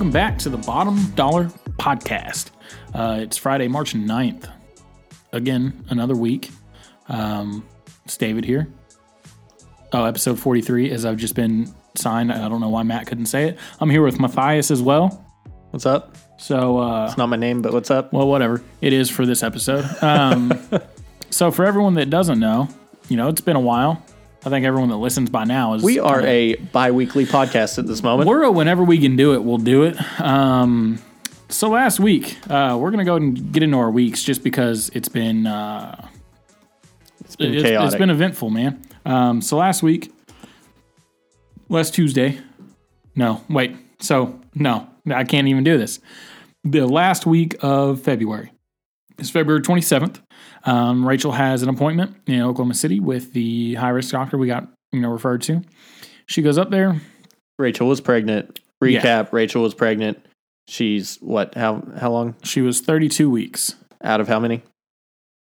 Welcome back to the Bottom Dollar Podcast. Uh, it's Friday, March 9th. Again, another week. Um, it's David here. Oh, episode 43, as I've just been signed. I don't know why Matt couldn't say it. I'm here with Matthias as well. What's up? So, uh, It's not my name, but what's up? well, whatever. It is for this episode. Um, so, for everyone that doesn't know, you know, it's been a while. I think everyone that listens by now is. We are kinda- a bi-weekly podcast at this moment. We're a whenever we can do it, we'll do it. Um, so last week, uh, we're gonna go ahead and get into our weeks just because it's been uh, it's been it's, chaotic. it's been eventful, man. Um, so last week, last Tuesday, no, wait, so no, I can't even do this. The last week of February is February twenty seventh. Um, Rachel has an appointment in Oklahoma City with the high risk doctor we got you know referred to. She goes up there. Rachel was pregnant. Recap: Rachel was pregnant. She's what? How how long? She was thirty two weeks. Out of how many?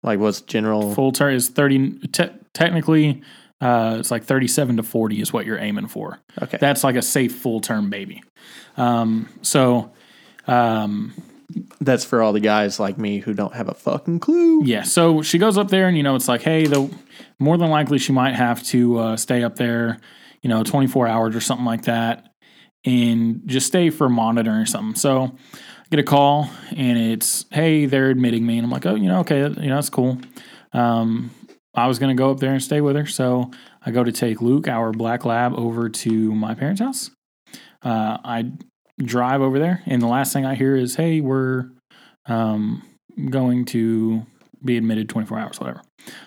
Like what's general? full term is 30 te- technically uh, it's like 37 to 40 is what you're aiming for Okay. that's like a safe full term baby um, so um, That's for all the guys like me who don't have a fucking clue. yeah so she goes up there and you know it's like hey the more than likely she might have to uh, stay up there you know 24 hours or something like that and just stay for monitoring or something. So I get a call and it's hey they're admitting me and i'm like oh you know okay you know that's cool. Um, i was to go up there and stay with her. So i go to take luke our black lab over to my parents house. Uh, i drive over there and the last thing i hear is hey we're um, going to be admitted 24 hours whatever.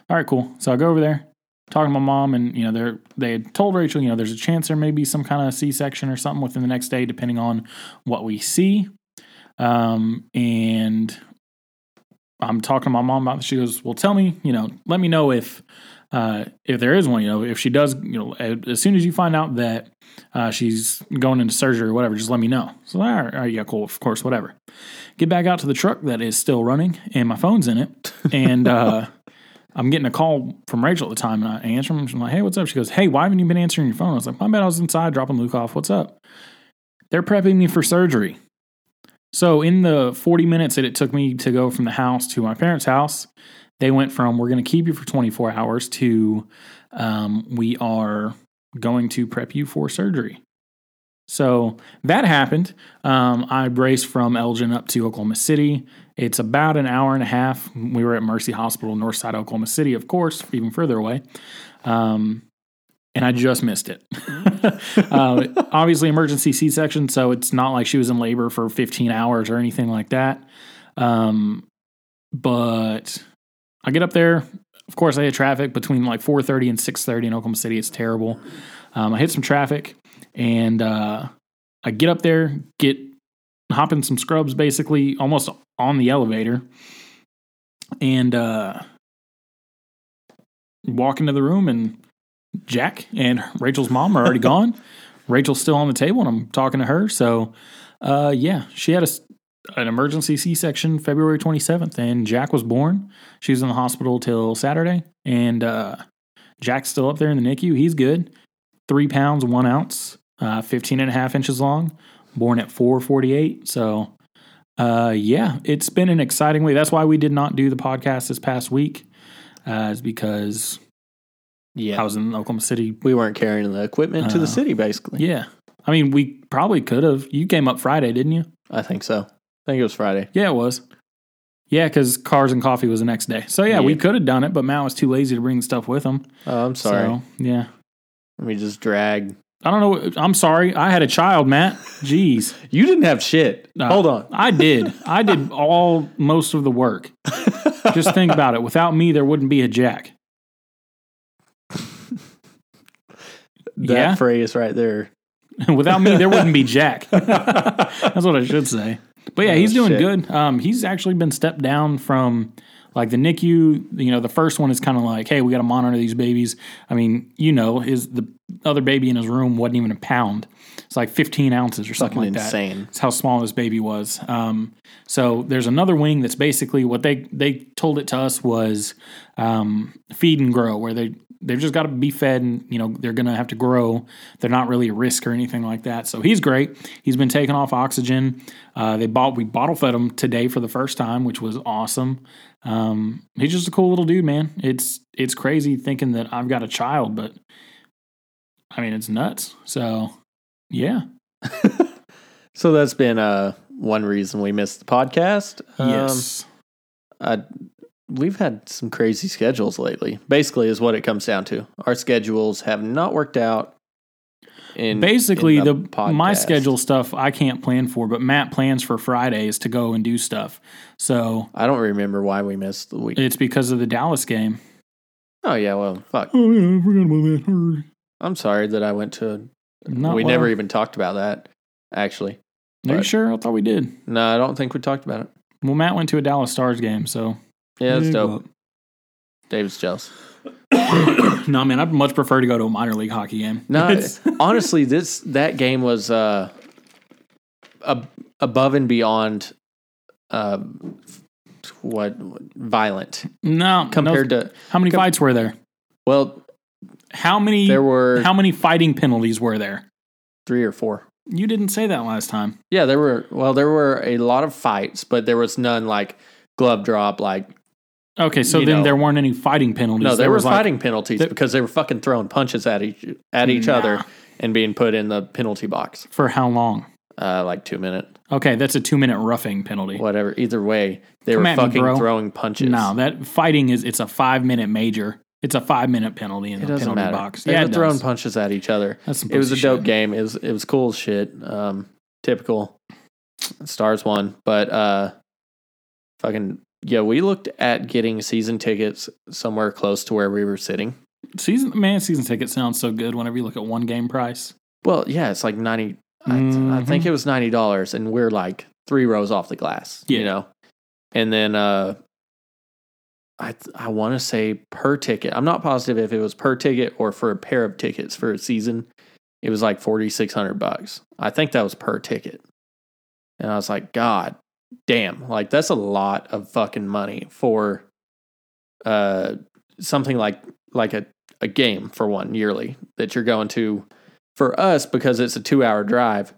All right cool. So i go over there talking to my mom and you know they're they had told rachel you know there's a chance there may be some kind of c-section or something within the next day depending on what we see. Um, and i'm talking to my mom about this. She goes well tell me you know let me know if uh, if there is one you know if she does you know as soon as you find out that uh, she's going into surgery or whatever just let me know so all right, all right yeah cool of course whatever get back out to the truck that is still running and my phone's in it and uh, I'm getting a call from Rachel at the time, and I answer them. I'm like, "Hey, what's up?" She goes, "Hey, why haven't you been answering your phone?" I was like, "My bad. I was inside dropping Luke off. What's up?" They're prepping me for surgery. So in the 40 minutes that it took me to go from the house to my parents' house, they went from "We're going to keep you for 24 hours" to um, "We are going to prep you for surgery." So that happened. Um, I raced from Elgin up to Oklahoma City. It's about an hour and a half. We were at Mercy Hospital, north side of Oklahoma City, of course, even further away. Um, and I just missed it. uh, obviously, emergency C section, so it's not like she was in labor for 15 hours or anything like that. Um, but I get up there. Of course, I hit traffic between like 4:30 and 6:30 in Oklahoma City. It's terrible. Um, I hit some traffic, and uh, I get up there, get hopping some scrubs, basically almost on the elevator, and uh, walk into the room, and Jack and Rachel's mom are already gone. Rachel's still on the table, and I'm talking to her. So, uh, yeah, she had a, an emergency C-section February 27th, and Jack was born. She was in the hospital till Saturday, and uh, Jack's still up there in the NICU. He's good. Three pounds, one ounce, uh, 15 and a half inches long, born at 448. So, uh, yeah, it's been an exciting week. That's why we did not do the podcast this past week, uh, is because Yeah. I was in Oklahoma City. we weren't carrying the equipment to Uh, the city, basically. Yeah. I mean, we probably could have. You came up Friday, didn't you? I think so. I think it was Friday. Yeah, it was. Yeah, because Cars and Coffee was the next day. So, yeah, we could have done it, but Matt was too lazy to bring stuff with him. Oh, I'm sorry. So, yeah. Let me just drag. I don't know. I'm sorry. I had a child, Matt. Jeez. You didn't have shit. No. Hold on. I did. I did all most of the work. Just think about it. Without me, there wouldn't be a Jack. That Yeah. phrase right there. Without me, there wouldn't be Jack. That's what I should say. But yeah, Oh, he's doing shit. good. Um, he's actually been stepped down from like the NICU. You know, the first one is kind of like, hey, we got to monitor these babies. I mean, you know, his the other baby in his room wasn't even a pound. It's like 15 ounces or something Fucking like that. insane. That's how small this baby was. Um, so there's another wing that's basically what they they told it to us was um, feed and grow, where they they've just got to be fed, and you know they're going to have to grow. They're not really a risk or anything like that. So he's great. He's been taken off oxygen. Uh, they bought we bottle fed him today for the first time, which was awesome. Um, he's just a cool little dude, man. It's it's crazy thinking that I've got a child, but I mean it's nuts. So yeah, So that's been uh one reason we missed the podcast. Um, yes, uh, we've had some crazy schedules lately. Basically, is what it comes down to. Our schedules have not worked out. In basically in the, podcast. my schedule stuff I can't plan for, but Matt plans for Fridays to go and do stuff. So I don't remember why we missed the week. it's because of the Dallas game. oh yeah, well, fuck. Oh yeah, I forgot about that. I'm sorry that I went to. Not we well. never even talked about that. Actually, Are you sure? I thought we did. no, I don't think we talked about it. Well, Matt went to a Dallas Stars game, so Yeah, that's dope. David's jealous. no, man, I'd much prefer to go to a minor league hockey game. No, It's- honestly, this that game was uh, ab- above and beyond uh, what violent no compared no, to how many com- fights were there? well, How many? there were how many fighting penalties were there? three or four. You didn't say that last time. Yeah, there were. Well, there were a lot of fights, but there was none like glove drop. Like Okay, so then know. there weren't any fighting penalties. no, there, were was like- fighting penalties there- because they were fucking throwing punches at each at each Nah. other and being put in the penalty box. for how long? Uh, like two minute, Okay, that's a two minute roughing penalty. whatever. Either way, they Come were at me, fucking throwing punches. No, that fighting is it's a five minute major. It's a five minute penalty in It the penalty matter. box. They yeah, were throwing does. punches at each other. That's some It was a dope shit. game. It was it was cool as shit. Um, typical. Stars won, but uh, fucking yeah, we looked at getting season tickets somewhere close to where we were sitting. Season man, season ticket sounds so good whenever you look at one game price. Well, yeah, it's like ninety. I, I Mhm. think it was ninety dollars, and we're like three rows off the glass. Yeah. You know, and then uh, I I want to say per ticket. I'm not positive if it was per ticket or for a pair of tickets for a season. It was like forty six hundred bucks. I think that was per ticket, and I was like, God damn, like that's a lot of fucking money for uh something like like a a game for one yearly that you're going to for us because it's a two hour drive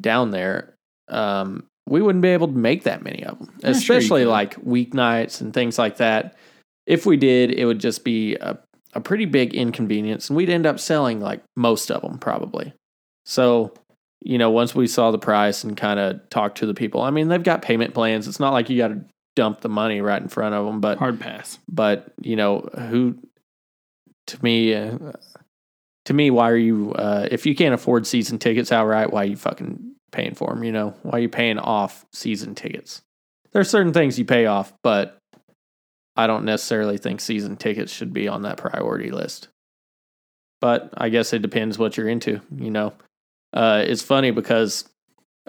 down there um we wouldn't be able to make that many of them sure especially could. like weeknights and things like that if we did it would just be a, a pretty big inconvenience and we'd end up selling like most of them probably so you know once we saw the price and kind of talked to the people i mean they've got payment plans. It's not like you got to dump the money right in front of them but Hard pass. but you know who to me uh, to me why are you uh, if you can't afford season tickets outright why are you fucking paying for them you know? Why are you paying off season tickets? There are certain things you pay off but i don't necessarily think season tickets should be on that priority list. But i guess it depends what you're into you know uh, it's funny because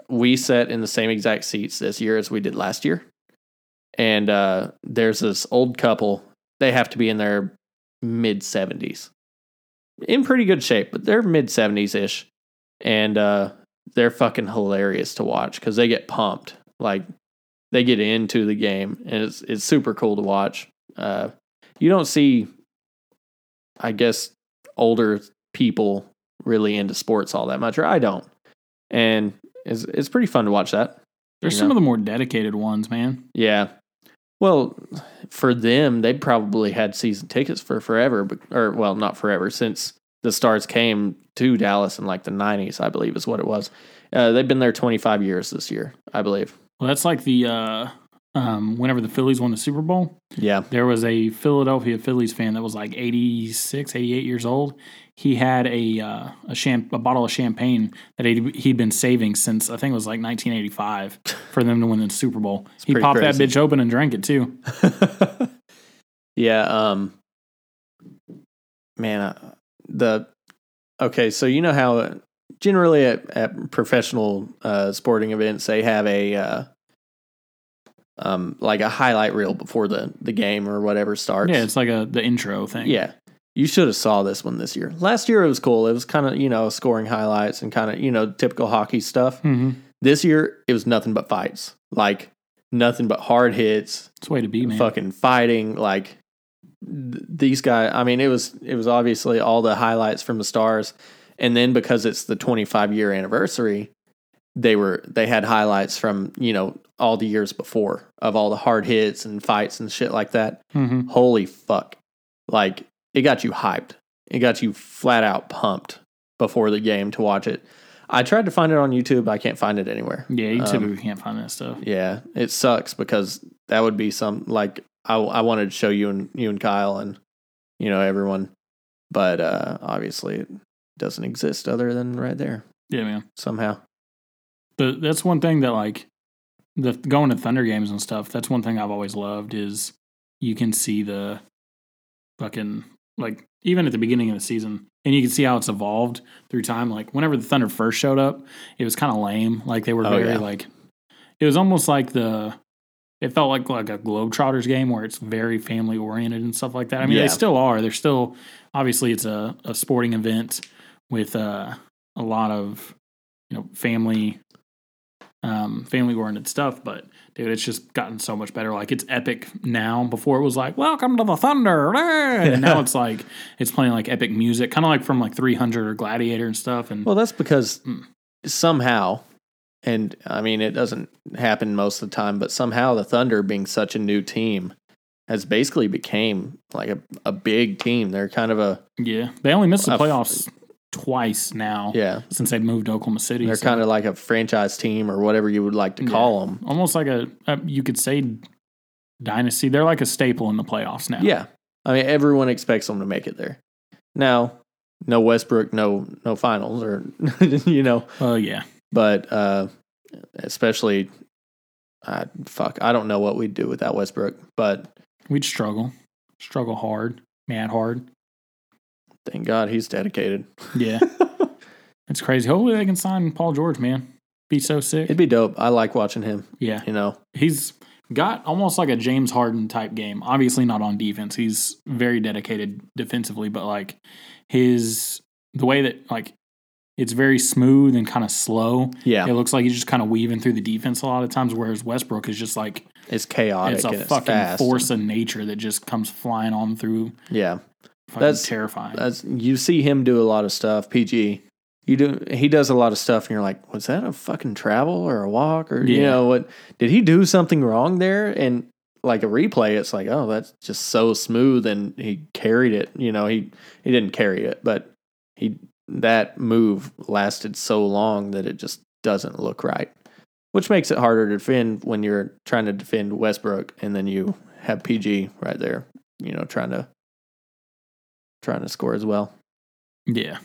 we sat in the same exact seats this year as we did last year and uh, there's this old couple. They have to be in their mid 70s, in pretty good shape, but they're mid 70s ish, and uh, they're fucking hilarious to watch because they get pumped, like they get into the game, and it's it's super cool to watch. Uh, you don't see, I guess, older people really into sports all that much, or I don't, and it's it's pretty fun to watch that. There's some know? of the more dedicated ones, man. Yeah. Well, for them, they probably had season tickets for forever, but, or well, not forever, since the Stars came to Dallas in like the 90s, I believe is what it was. Uh, they've been there 25 years this year, I believe. Well, that's like the uh, um, whenever the Phillies won the Super Bowl, Yeah. there was a Philadelphia Phillies fan that was like 86, 88 years old. He had a uh, a, champ- a bottle of champagne that he'd, he'd been saving since I think it was like 1985 for them to win the Super Bowl. He popped crazy. that bitch open and drank it too. yeah. Um, man, uh, the, okay. So, you know how generally at, at professional uh, sporting events, they have a, uh, um, like a highlight reel before the, the game or whatever starts. Yeah, it's like a the intro thing. Yeah. You should have saw this one this year. Last year it was cool. It was kind of, you know, scoring highlights and kind of, you know, typical hockey stuff. hmm This year it was nothing but fights. Like nothing but hard hits, It's way to be, man. fucking fighting, like th- these guys. I mean, it was it was obviously all the highlights from the stars, and then because it's the 25 year anniversary, they were they had highlights from you know all the years before of all the hard hits and fights and shit like that. Mm-hmm. Holy fuck! Like it got you hyped. It got you flat out pumped before the game to watch it. I tried to find it on YouTube. I can't find it anywhere. Yeah, you Um, can't find that stuff. Yeah, it sucks because that would be some like I I wanted to show you and you and Kyle and you know everyone, but uh obviously it doesn't exist other than right there Yeah, man. somehow. But that's one thing that like the going to Thunder games and stuff. That's one thing I've always loved is you can see the fucking like even at the beginning of the season, and you can see how it's evolved through time. Like whenever the Thunder first showed up, it was kind of lame. Like they were Oh, very yeah. like it was almost like the it felt like like a Globetrotters game where it's very family oriented and stuff like that. I mean, Yeah. they still are. They're still obviously it's a, a sporting event with uh, a lot of you know family um, family oriented stuff. But dude, it's just gotten so much better. Like it's epic now. Before it was like "Welcome to the Thunder," and now it's like it's playing like epic music, kind of like from like 300 or Gladiator and stuff. And Well, that's because Mm. somehow, and I mean it doesn't happen most of the time, but somehow the Thunder being such a new team has basically became like a, a big team. They're kind of a yeah, they only missed the playoffs twice now yeah. since they moved to Oklahoma City. They're so- kind of like a franchise team or whatever you would like to call them. almost like a, a you could say dynasty. They're like a staple in the playoffs now. Yeah. I mean, everyone expects them to make it there. Now, no Westbrook, no no finals, or you know, Well, yeah. but uh, especially, uh, fuck, I don't know what we'd do without Westbrook. But We'd struggle, struggle hard, mad hard. Thank God he's dedicated. Yeah, it's crazy. Hopefully they can sign Paul George, man. Be so sick. It'd be dope. I like watching him. yeah, You know, he's got almost like a James Harden type game. Obviously not on defense. He's very dedicated defensively, but like his the way that like it's very smooth and kind of slow. yeah, It looks like he's just kind of weaving through the defense a lot of times, whereas Westbrook is just like it's chaotic it's a it's fucking fast. force of nature that just comes flying on through. Yeah, That's- terrifying. That's you see him do a lot of stuff. PG, you do. He does a lot of stuff, and you're like, was that a fucking travel or a walk or you know what? Did he do something wrong there? And like a replay, it's like, oh, that's just so smooth, and he carried it. You know, he he didn't carry it, but he that move lasted so long that it just doesn't look right, which makes it harder to defend when you're trying to defend Westbrook, and then you have PG right there. You know, trying to trying to score as well. yeah.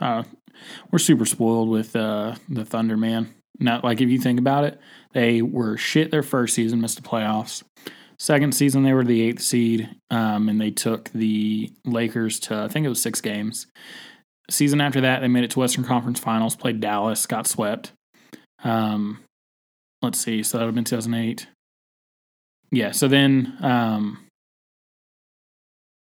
Uh, we're super spoiled with uh, the Thunder, man. Not like if you think about it, they were shit their first season, missed the playoffs. Second season, they were the eighth seed, um, and they took the Lakers to I think it was six games. Season after that, they made it to Western Conference Finals, played Dallas, got swept. Um, let's see, so that would have been 2008. Yeah, so then, um,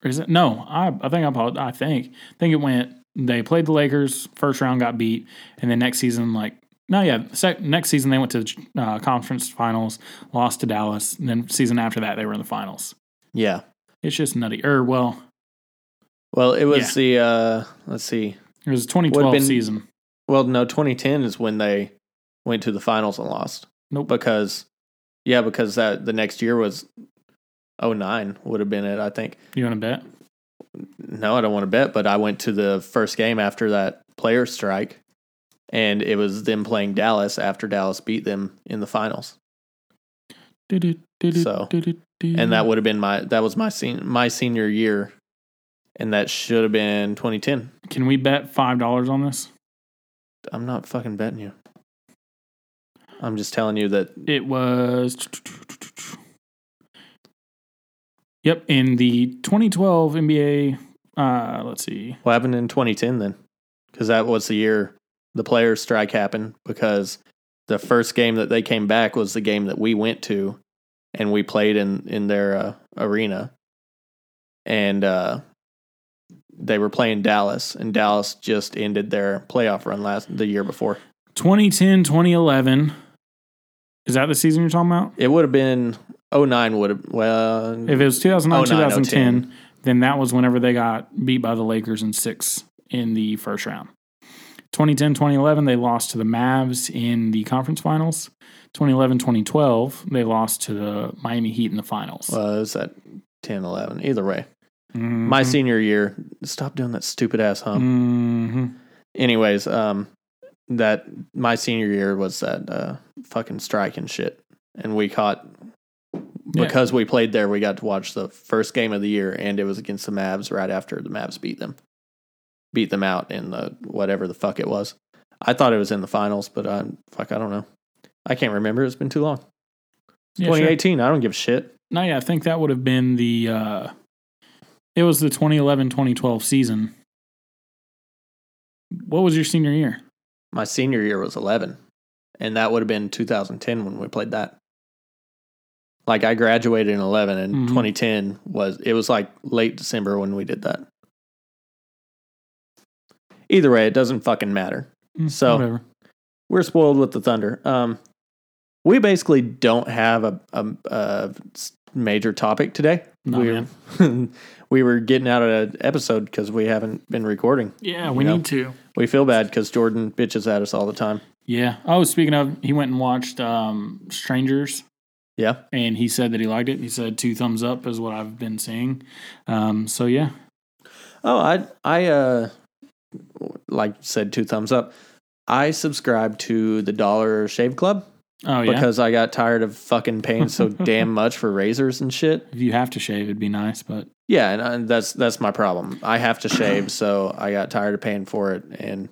or is it? No, I I think I apologize. I think I think it went. They played the Lakers first round, got beat, and then next season, like no, yeah, sec, next season they went to the uh, conference finals, lost to Dallas. And then season after that, they were in the finals. Yeah. It's just nutty. Or well, Well, it was the uh let's see. it was 2012 been- season. Well, no, 2010 is when they went to the finals and lost Nope. because yeah, because that the next year was 09 would have been it, I think. You want to bet? No, I don't want to bet, but I went to the first game after that player strike and it was them playing Dallas after Dallas beat them in the finals. So, And that would have been my that was my sen- my senior year and that should have been 2010. can we bet five dollars on this? I'm not fucking betting you. I'm just telling you that It was. Yep, in the 2012 NBA. Uh, let's see. What happened in 2010 then? Because that was the year the players' strike happened. Because the first game that they came back was the game that we went to, and we played in in their uh, arena, and uh, they were playing Dallas, and Dallas just ended their playoff run last the year before. 2010, 2011. Is that the season you're talking about? It would have been 09 would have well If it was 2009, 09, 2010, then that was whenever they got beat by the Lakers in six in the first round. 2010 2011, they lost to the Mavs in the conference finals. 2011 2012, they lost to the Miami Heat in the finals. Well, it was at 10, 11. Either way. My senior year, stop doing that stupid ass hump. hmm Anyways, um, that my senior year was that uh, fucking strike and shit, and we caught because we played there. We got to watch the first game of the year, and it was against the Mavs right after the Mavs beat them, beat them out in the whatever the fuck it was. I thought it was in the finals, but I fuck, I don't know. I can't remember. It's been too long. Yeah, sure. 2018. I don't give a shit. No, yeah, I think that would have been the. Uh, it was the 2011 2012 season. What was your senior year? My senior year was 11, and that would have been 2010 when we played that. Like I graduated in 11, and Mhm. 2010 was it was like late December when we did that. Either way, it doesn't fucking matter. Mm, So- whatever. We're spoiled with the Thunder. Um, we basically don't have a a major topic today. We we were getting out of an episode because we haven't been recording. Yeah, we you know. need to. We feel bad because Jordan bitches at us all the time. Yeah. Oh, speaking of, he went and watched um, Strangers, Yeah. and he said that he liked it. He said two thumbs up is what I've been seeing. Um, so yeah, Oh, I I uh like said two thumbs up. I subscribe to the Dollar Shave Club oh yeah. because I got tired of fucking paying so damn much for razors and shit. if you have to shave, it'd be nice, but Yeah, and, and that's that's my problem. I have to shave, so I got tired of paying for it, and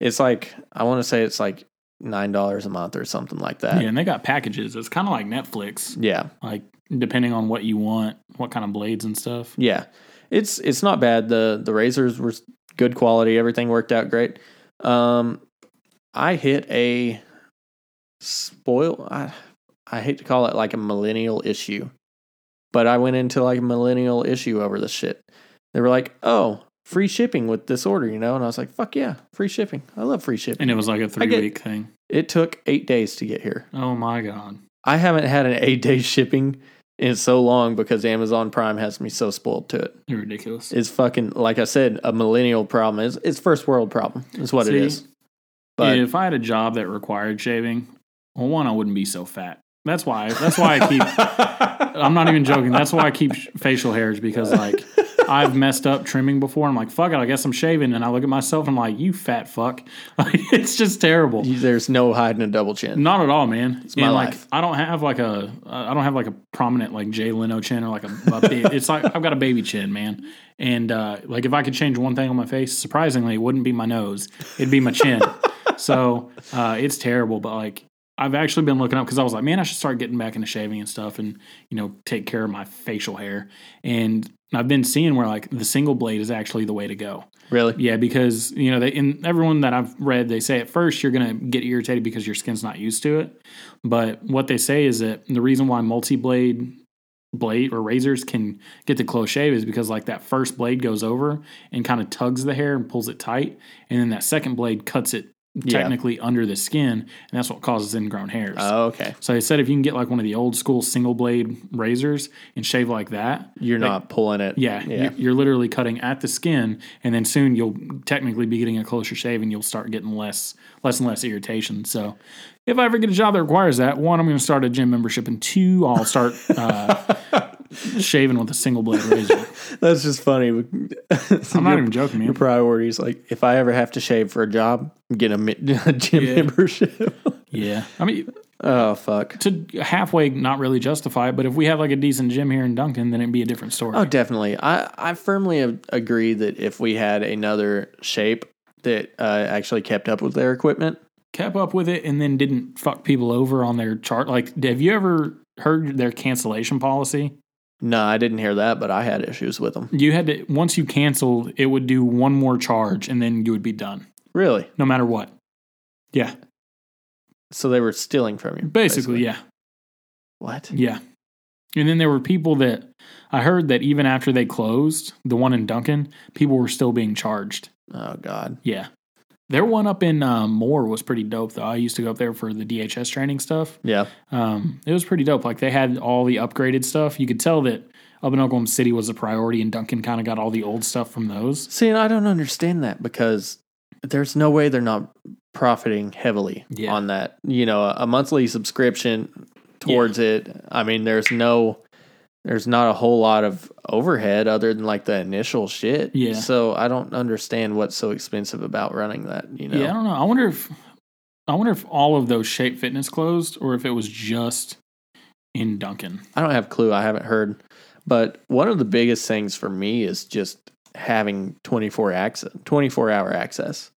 it's like I want to say it's like nine dollars a month or something like that. yeah, and they got packages. It's kind of like Netflix, yeah, like depending on what you want, what kind of blades and stuff. yeah. It's it's not bad. the The razors were good quality. Everything worked out great. Um, I hit a spoil. I I hate to call it like a millennial issue, but I went into like a millennial issue over this shit. They were like, "Oh, free shipping with this order," you know, and I was like, "Fuck yeah, free shipping! I love free shipping." And it was like a three get- week thing. It took eight days to get here. Oh my god. I haven't had an eight day shipping in so long because Amazon Prime has me so spoiled to it. You're ridiculous. It's fucking like I said, a millennial problem. It's it's first world problem. Is what it See, is. But if I had a job that required shaving, well, one, I wouldn't be so fat. That's why. That's why I keep. I'm not even joking. That's why I keep facial hairs because like I've messed up trimming before. I'm like, fuck it, I guess I'm shaving, and I look at myself and I'm like, you fat fuck. It's just terrible. there's no hiding a double chin. Not at all, man. It's my and like life. I don't have like a I don't have like a prominent like Jay Leno chin or like a, it's like I've got a baby chin, man. And uh, like if I could change one thing on my face, surprisingly, it wouldn't be my nose. It'd be my chin. so uh, it's terrible, but like I've actually been looking up because I was like, man, I should start getting back into shaving and stuff, and you know, take care of my facial hair. And I've been seeing where like the single blade is actually the way to go. Really? Yeah, because you know, they, in everyone that I've read, they say at first you're gonna get irritated because your skin's not used to it. But what they say is that the reason why multi-blade blade or razors can get the close shave is because like that first blade goes over and kind of tugs the hair and pulls it tight, and then that second blade cuts it Yeah. technically under the skin, and that's what causes ingrown hairs. Oh, okay. so they said if you can get like one of the old school single blade razors and shave like that, You're Like- not pulling it. yeah, Yeah. You're, you're literally cutting at the skin, and then soon you'll technically be getting a closer shave, and you'll start getting less, less and less irritation. So, if I ever get a job that requires that, one, I'm going to start a gym membership, and two, I'll start uh, shaving with a single blade razor. That's just funny. I'm not even joking, Your priorities, like if I ever have to shave for a job, get a, mi- a gym Yeah. membership. Yeah, I mean oh fuck. to halfway not really justify it, but if we have like a decent gym here in Duncan, then it'd be a different story. Oh, definitely. I I firmly agree that if we had another shape that uh, actually kept up with their equipment, Kept up with it, and then didn't fuck people over on their chart. Like, have you ever heard their cancellation policy? No, I didn't hear that, but I had issues with them. You had to once you canceled, it would do one more charge and then you would be done, Really? no matter what. Yeah, So they were stealing from you, basically, yeah, What? yeah. And then there were people that I heard that even after they closed, the one in Duncan, people were still being charged. Oh God. Yeah, their one up in um, Moore was pretty dope though. I used to go up there for the DHS training stuff. Yeah. Um, it was pretty dope. Like they had all the upgraded stuff. You could tell that up in Oklahoma City was a priority, and Duncan kind of got all the old stuff from those. See, and I don't understand that because there's no way they're not profiting heavily Yeah. on that. You know, a monthly subscription towards it. I mean, there's no, there's not a whole lot of overhead other than like the initial shit. Yeah. So I don't understand what's so expensive about running that. You know. Yeah, I don't know. I wonder if I wonder if all of those Shape Fitness closed, or if it was just in Duncan. I don't have a clue. I haven't heard. But one of the biggest things for me is just having 24 access, 24 hour access.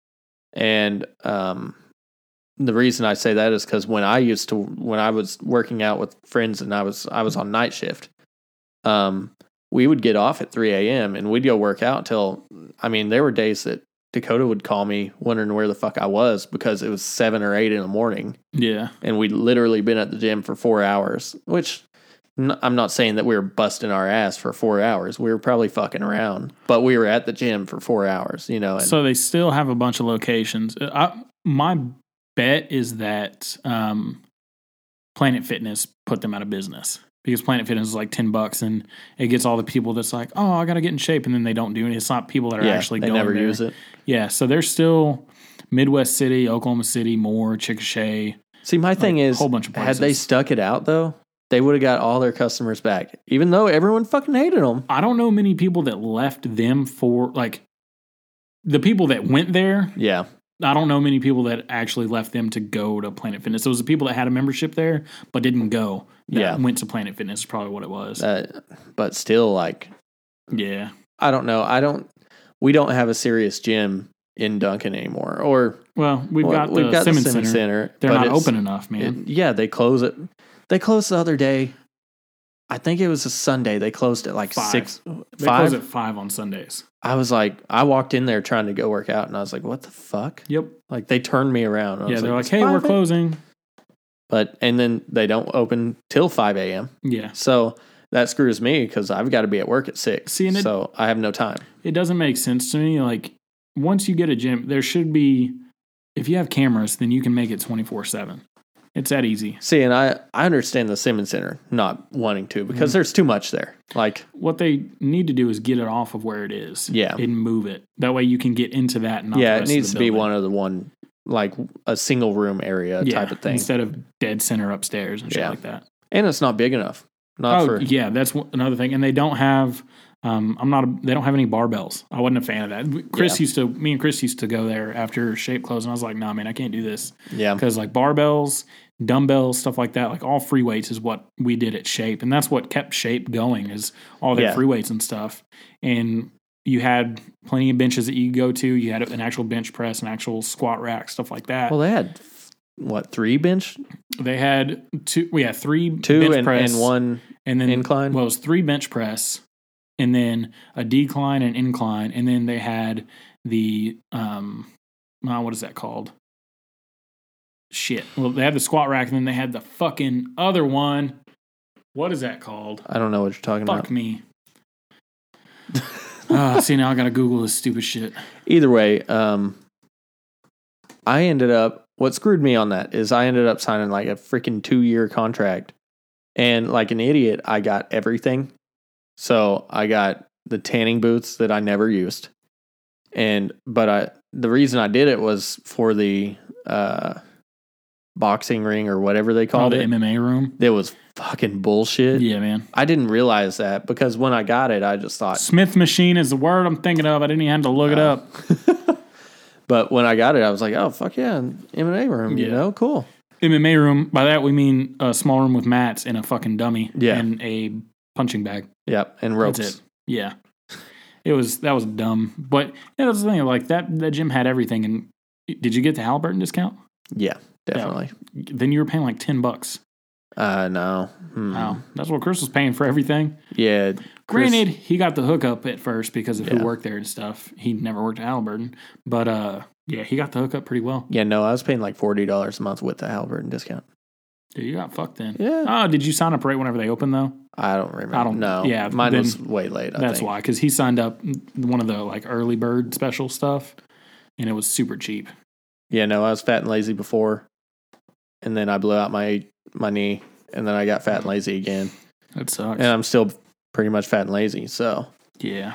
And um, the reason I say that is because when I used to, when I was working out with friends and I was, I was on night shift, um, we would get off at 3 a.m. and we'd go work out till, I mean, there were days that Dakota would call me wondering where the fuck I was because it was seven or eight in the morning Yeah, and we'd literally been at the gym for four hours, which I'm not saying that we were busting our ass for four hours. We were probably fucking around, but we were at the gym for four hours, you know. And so they still have a bunch of locations. Uh, I, my bet is that um, Planet Fitness put them out of business because Planet Fitness is like ten bucks, and it gets all the people that's like, oh, I got to get in shape, and then they don't do it. It's not people that are yeah, actually they going never there. use it. Yeah, so they're still Midwest City, Oklahoma City, Moore, Chickasha. See, my thing is, whole bunch of had they stuck it out though, they would have got all their customers back, even though everyone fucking hated them. I don't know many people that left them for like the people that went there. Yeah, I don't know many people that actually left them to go to Planet Fitness. Those are the people that had a membership there but didn't go. Yeah. went to Planet Fitness. is Probably what it was. uh, but still, like, yeah, I don't know. I don't. We don't have a serious gym in Duncan anymore, or well, we've well, got the Simmons, Center. They're not open enough, man. It- yeah, they close it. They closed the other day. I think it was a Sunday. They closed at like Five. six, they five. close at five on Sundays. I was like, I walked in there trying to go work out, and I was like, "What the fuck?" Yep. Like they turned me around. I Yeah, was they're like, "It's "Hey, we're 5 a-" closing." But and then they don't open till five a.m. Yeah, So that screws me because I've got to be at work at six. See, and it- so I have no time. it doesn't make sense to me. Like once you get a gym, there should be. If you have cameras, then you can make it twenty four seven. It's that easy. See, and I I understand the Simmons Center not wanting to because there's too much there. Like, What they need to do is get it off of where it is. Yeah. and move it. That way you can get into that. And not yeah, it needs to be one of the one like a single room area yeah, type of thing. instead of dead center upstairs and shit Yeah. like that. and it's not big enough. Not oh for yeah, that's one- another thing. And they don't have. Um, I'm not. A, they don't have any barbells. I wasn't a fan of that. Chris Yeah. used to. Me and Chris used to go there after Shape closed, and I was like, Nah, man, I can't do this yeah. because like barbells, dumbbells, stuff like that, like all free weights is what we did at Shape, and that's what kept Shape going is all their Yeah. free weights and stuff. And you had plenty of benches that you could go to. You had an actual bench press, an actual squat rack, stuff like that. Well, they had what three bench, they had two. We had three two bench and, press and one and then incline? Well, it was three bench press, and then a decline and incline, and then they had the um, uh, what is that called? Shit. Well, they had the squat rack, and then they had the fucking other one. What is that called? I don't know what you're talking Fuck about. Fuck me. uh, see now I gotta Google this stupid shit. Either way, um, I ended up. What screwed me on that is I ended up signing like a freaking two year contract, and like an idiot, I got everything. So I got the tanning boots that I never used, and but I the reason I did it was for the uh, boxing ring or whatever they Called called the it. MMA room. It was fucking bullshit. Yeah, man. I didn't realize that because when I got it, I just thought. Smith machine is the word I'm thinking of. I didn't even have to look it Oh. up. But when I got it, I was like, "Oh fuck yeah, MMA room, you Yeah. know, cool." MMA room. By that we mean a small room with mats and a fucking dummy. Yeah. And a punching bag. Yep, and ropes. That's it. Yeah. It was that was dumb. But yeah, that's the thing. Like that that gym had everything and did you get the Halliburton discount? Yeah, definitely. Then you were paying like ten bucks. Uh, no. Hmm. Wow. That's what Chris was paying for everything. Yeah. Chris- Granted, he got the hookup at first because of Yeah. who worked there and stuff. He never worked at Halliburton. But uh yeah, he got the hookup pretty well. Yeah, no, I was paying like forty dollars a month with the Halliburton discount. Dude, you got fucked then. Yeah. Oh, did you sign up right whenever they opened though? I don't remember. I don't- know. yeah, mine then was way late. I That's think. why, because he signed up one of the like early bird special stuff, and it was super cheap. Yeah, no, I was fat and lazy before, and then I blew out my my knee, and then I got fat and lazy again, That sucks. and I'm still pretty much fat and lazy. So Yeah.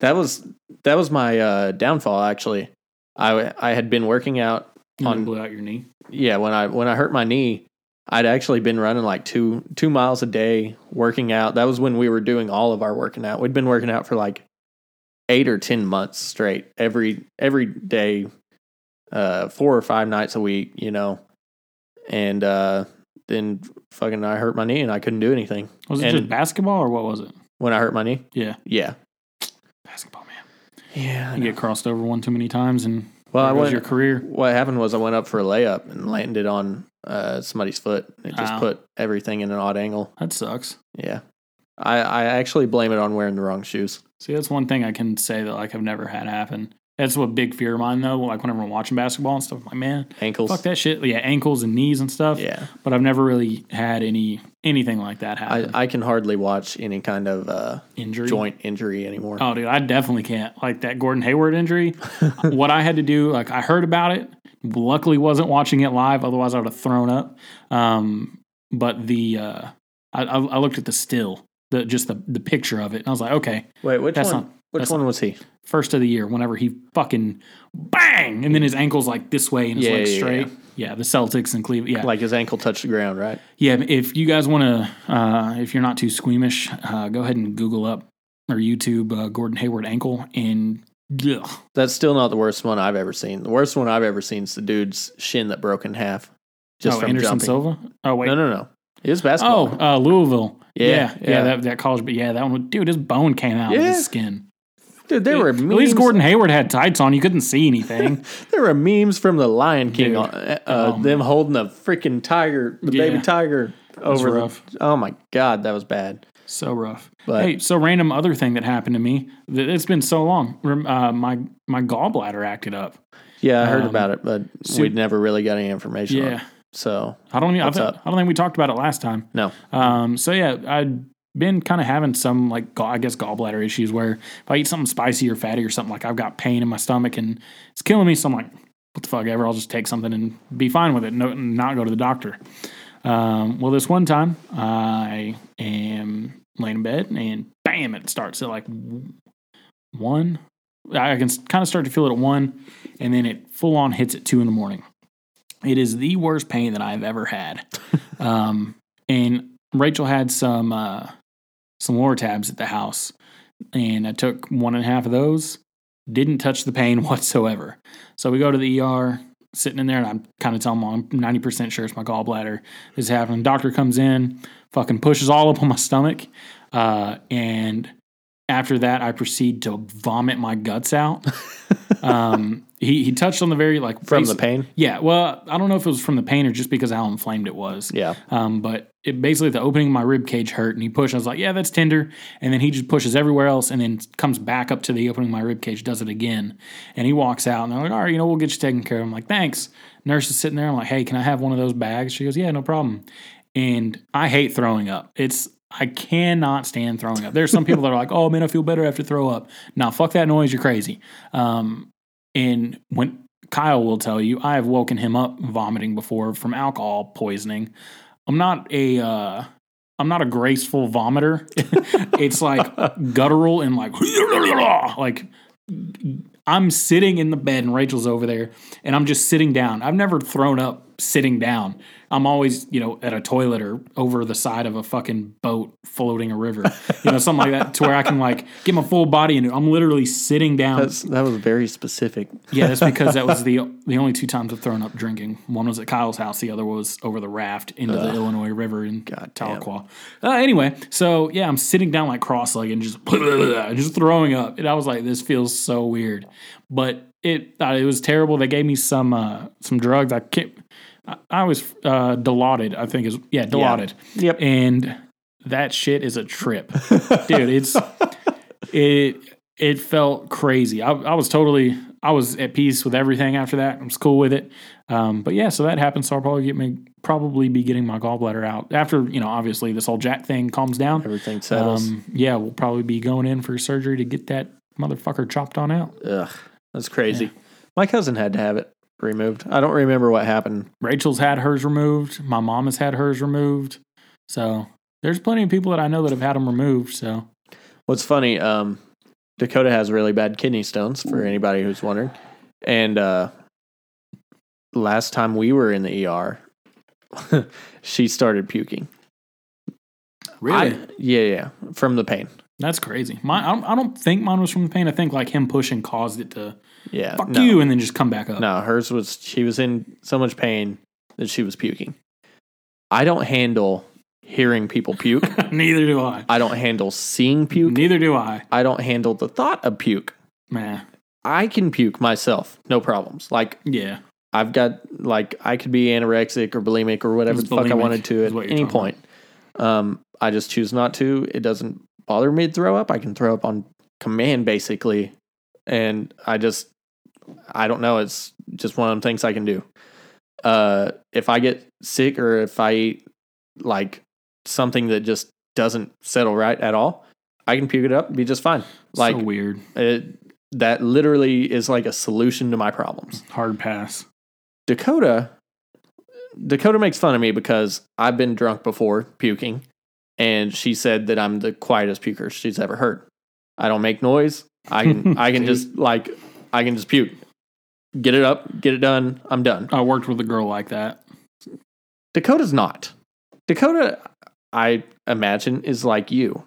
that was that was my uh, downfall. Actually, I I had been working out You On- blew out your knee. yeah when i when i hurt my knee i'd actually been running like two two miles a day working out that was when we were doing all of our working out we'd been working out for like eight or ten months straight every every day uh four or five nights a week you know and uh then fucking i hurt my knee and i couldn't do anything Was it And- just basketball or what was it? when i hurt my knee Yeah. yeah Basketball, man. yeah You get crossed over one too many times and well i went your career. what happened was I went up for a layup and landed on uh, somebody's foot. It just Ow. put everything in an odd angle. That sucks. Yeah. I, I actually blame it on wearing the wrong shoes. See, that's one thing I can say that like I've never had happen. That's what big fear of mine though. Like whenever I'm watching basketball and stuff, I'm like man, Ankles. fuck that shit. Yeah, ankles and knees and stuff. Yeah. But I've never really had any anything like that I, happen. I can hardly watch any kind of uh, Injury. joint injury anymore. Oh, dude, I definitely can't. Like that Gordon Hayward injury. what I had to do, like I heard about it. Luckily, wasn't watching it live. Otherwise, I would have thrown up. Um, but the uh, I, I I looked at the still, the just the the picture of it, and I was like, okay, Wait, which That's one? not- which that's one was he? first of the year. Whenever he fucking bang, and then his ankles like this way and his Yeah, legs yeah, straight. Yeah. the Celtics and Cleveland. Yeah, Like his ankle touched the ground, right? yeah. If you guys want to, uh, if you're not too squeamish, uh, go ahead and Google up or YouTube uh, Gordon Hayward ankle and. Ugh, That's still not the worst one I've ever seen. The worst one I've ever seen is the dude's shin that broke in half just oh, from Anderson jumping. Silva. Oh wait, No, no, no. It was Oh, basketball. uh, Louisville. Yeah, Yeah, yeah, yeah. that, that college, but yeah, that one, dude, his bone came out of his skin. Dude, there were At least Gordon Hayward had tights on; you couldn't see anything. There were memes from the Lion King Dude. on uh, Oh, them holding a freaking tiger, the baby tiger over the. Oh my god, that was bad. so rough. But- hey, so random other thing that happened to me. It's been so long. Uh, my my gallbladder acted up. Yeah, I heard Um, about it, but so- we'd never really got any information. on Yeah. So I don't. Even, I, What's th- up? I don't think we talked about it last time. no, Um, so yeah, I'd been kind of having some like I guess gallbladder issues where if I eat something spicy or fatty or something like I've got pain in my stomach and it's killing me. So I'm like, what the fuck ever? I'll just take something and be fine with it. No, not go to the doctor. Um, well, this one time I am laying in bed and bam, it starts at like one. I can kind of start to feel it at one, and then it full on hits at two in the morning. It is the worst pain that I've ever had. um, and Rachel had some uh, some Lortabs at the house, and I took one and a half of those. Didn't touch the pain whatsoever. So we go to the ER, sitting in there, and I'm kind of telling mom, I'm ninety percent sure it's my gallbladder is happening. Doctor comes in, fucking pushes all up on my stomach, uh, and after that, I proceed to vomit my guts out. um, he he touched on the very like from basi- the pain. Yeah, well, I don't know if it was from the pain or just because how inflamed it was. Yeah, Um, but it basically the opening of my rib cage hurt, and he pushed. I was like, "Yeah, that's tender," and then he just pushes everywhere else, and then comes back up to the opening of my rib cage, does it again, and he walks out, and they're like, "All right, you know, we'll get you taken care of." I'm like, "Thanks." Nurse is sitting there. I'm like, "Hey, can I have one of those bags?" She goes, "Yeah, no problem." And I hate throwing up. It's I cannot stand throwing up. There's some people that are like, "Oh man, I feel better after throw up." Now, fuck that noise. You're crazy. Um, and when Kyle will tell you, I have woken him up vomiting before from alcohol poisoning. I'm not a uh, I'm not a graceful vomiter. it's like guttural and like like I'm sitting in the bed and Rachel's over there and I'm just sitting down. I've never thrown up sitting down. I'm always, you know, at a toilet or over the side of a fucking boat floating a river. You know, something like that to where I can like get my full body into it. I'm literally sitting down. that's that was very specific. Yeah, that's because that was the the only two times I've thrown up drinking. One was at Kyle's house. The other was over the raft into the Illinois River in God. Tahlequah. Uh, anyway, so yeah, I'm sitting down like cross-legged and just just throwing up, and I was like, "This feels so weird," but it uh, it was terrible. They gave me some uh, some drugs. I can't. I, I was uh, Dilaudid, I think is yeah Dilaudid. Yep. and that shit is a trip, dude. It's it it felt crazy. I, I was totally I was at peace with everything after that. I was cool with it. Um, but yeah, so that happened. So I'll probably get me probably be getting my gallbladder out after you know obviously this whole Jack thing calms down. Everything settles. Um, yeah, we'll probably be going in for surgery to get that motherfucker chopped on out. Ugh, that's crazy. My cousin had to have it removed. I don't remember what happened. Rachel's had hers removed. My mom has had hers removed. So There's plenty of people that I know that have had them removed. So What's funny, um, Dakota has really bad kidney stones for anybody who's wondering. And uh, last time we were in the ER, she started puking. I- yeah, yeah, from the pain. that's crazy. My, I don't, I don't think mine was from the pain. I think like him pushing caused it to Yeah, fuck no, you and then just come back up. no, hers was she was in so much pain that she was puking. I don't handle hearing people puke. Neither do I. I don't handle seeing puke. Neither do I. I don't handle the thought of puke. Man. I can puke myself, no problems. Like Yeah. I've got like I could be anorexic or bulimic or whatever It's the fuck I wanted to at any point. Um, I just choose not to. It doesn't bother me to throw up. I can throw up on command basically, and I just I don't know. It's just one of them things I can do. Uh, if I get sick or if I eat like something that just doesn't settle right at all, I can puke it up and be just fine. Like so weird. it, that literally is like a solution to my problems. Hard pass. Dakota Dakota makes fun of me because I've been drunk before puking and she said that I'm the quietest puker she's ever heard. I don't make noise. I can I can just like I can just puke. Get it up, get it done, I'm done. I worked with a girl like that. Dakota's not. Dakota I imagine is like you.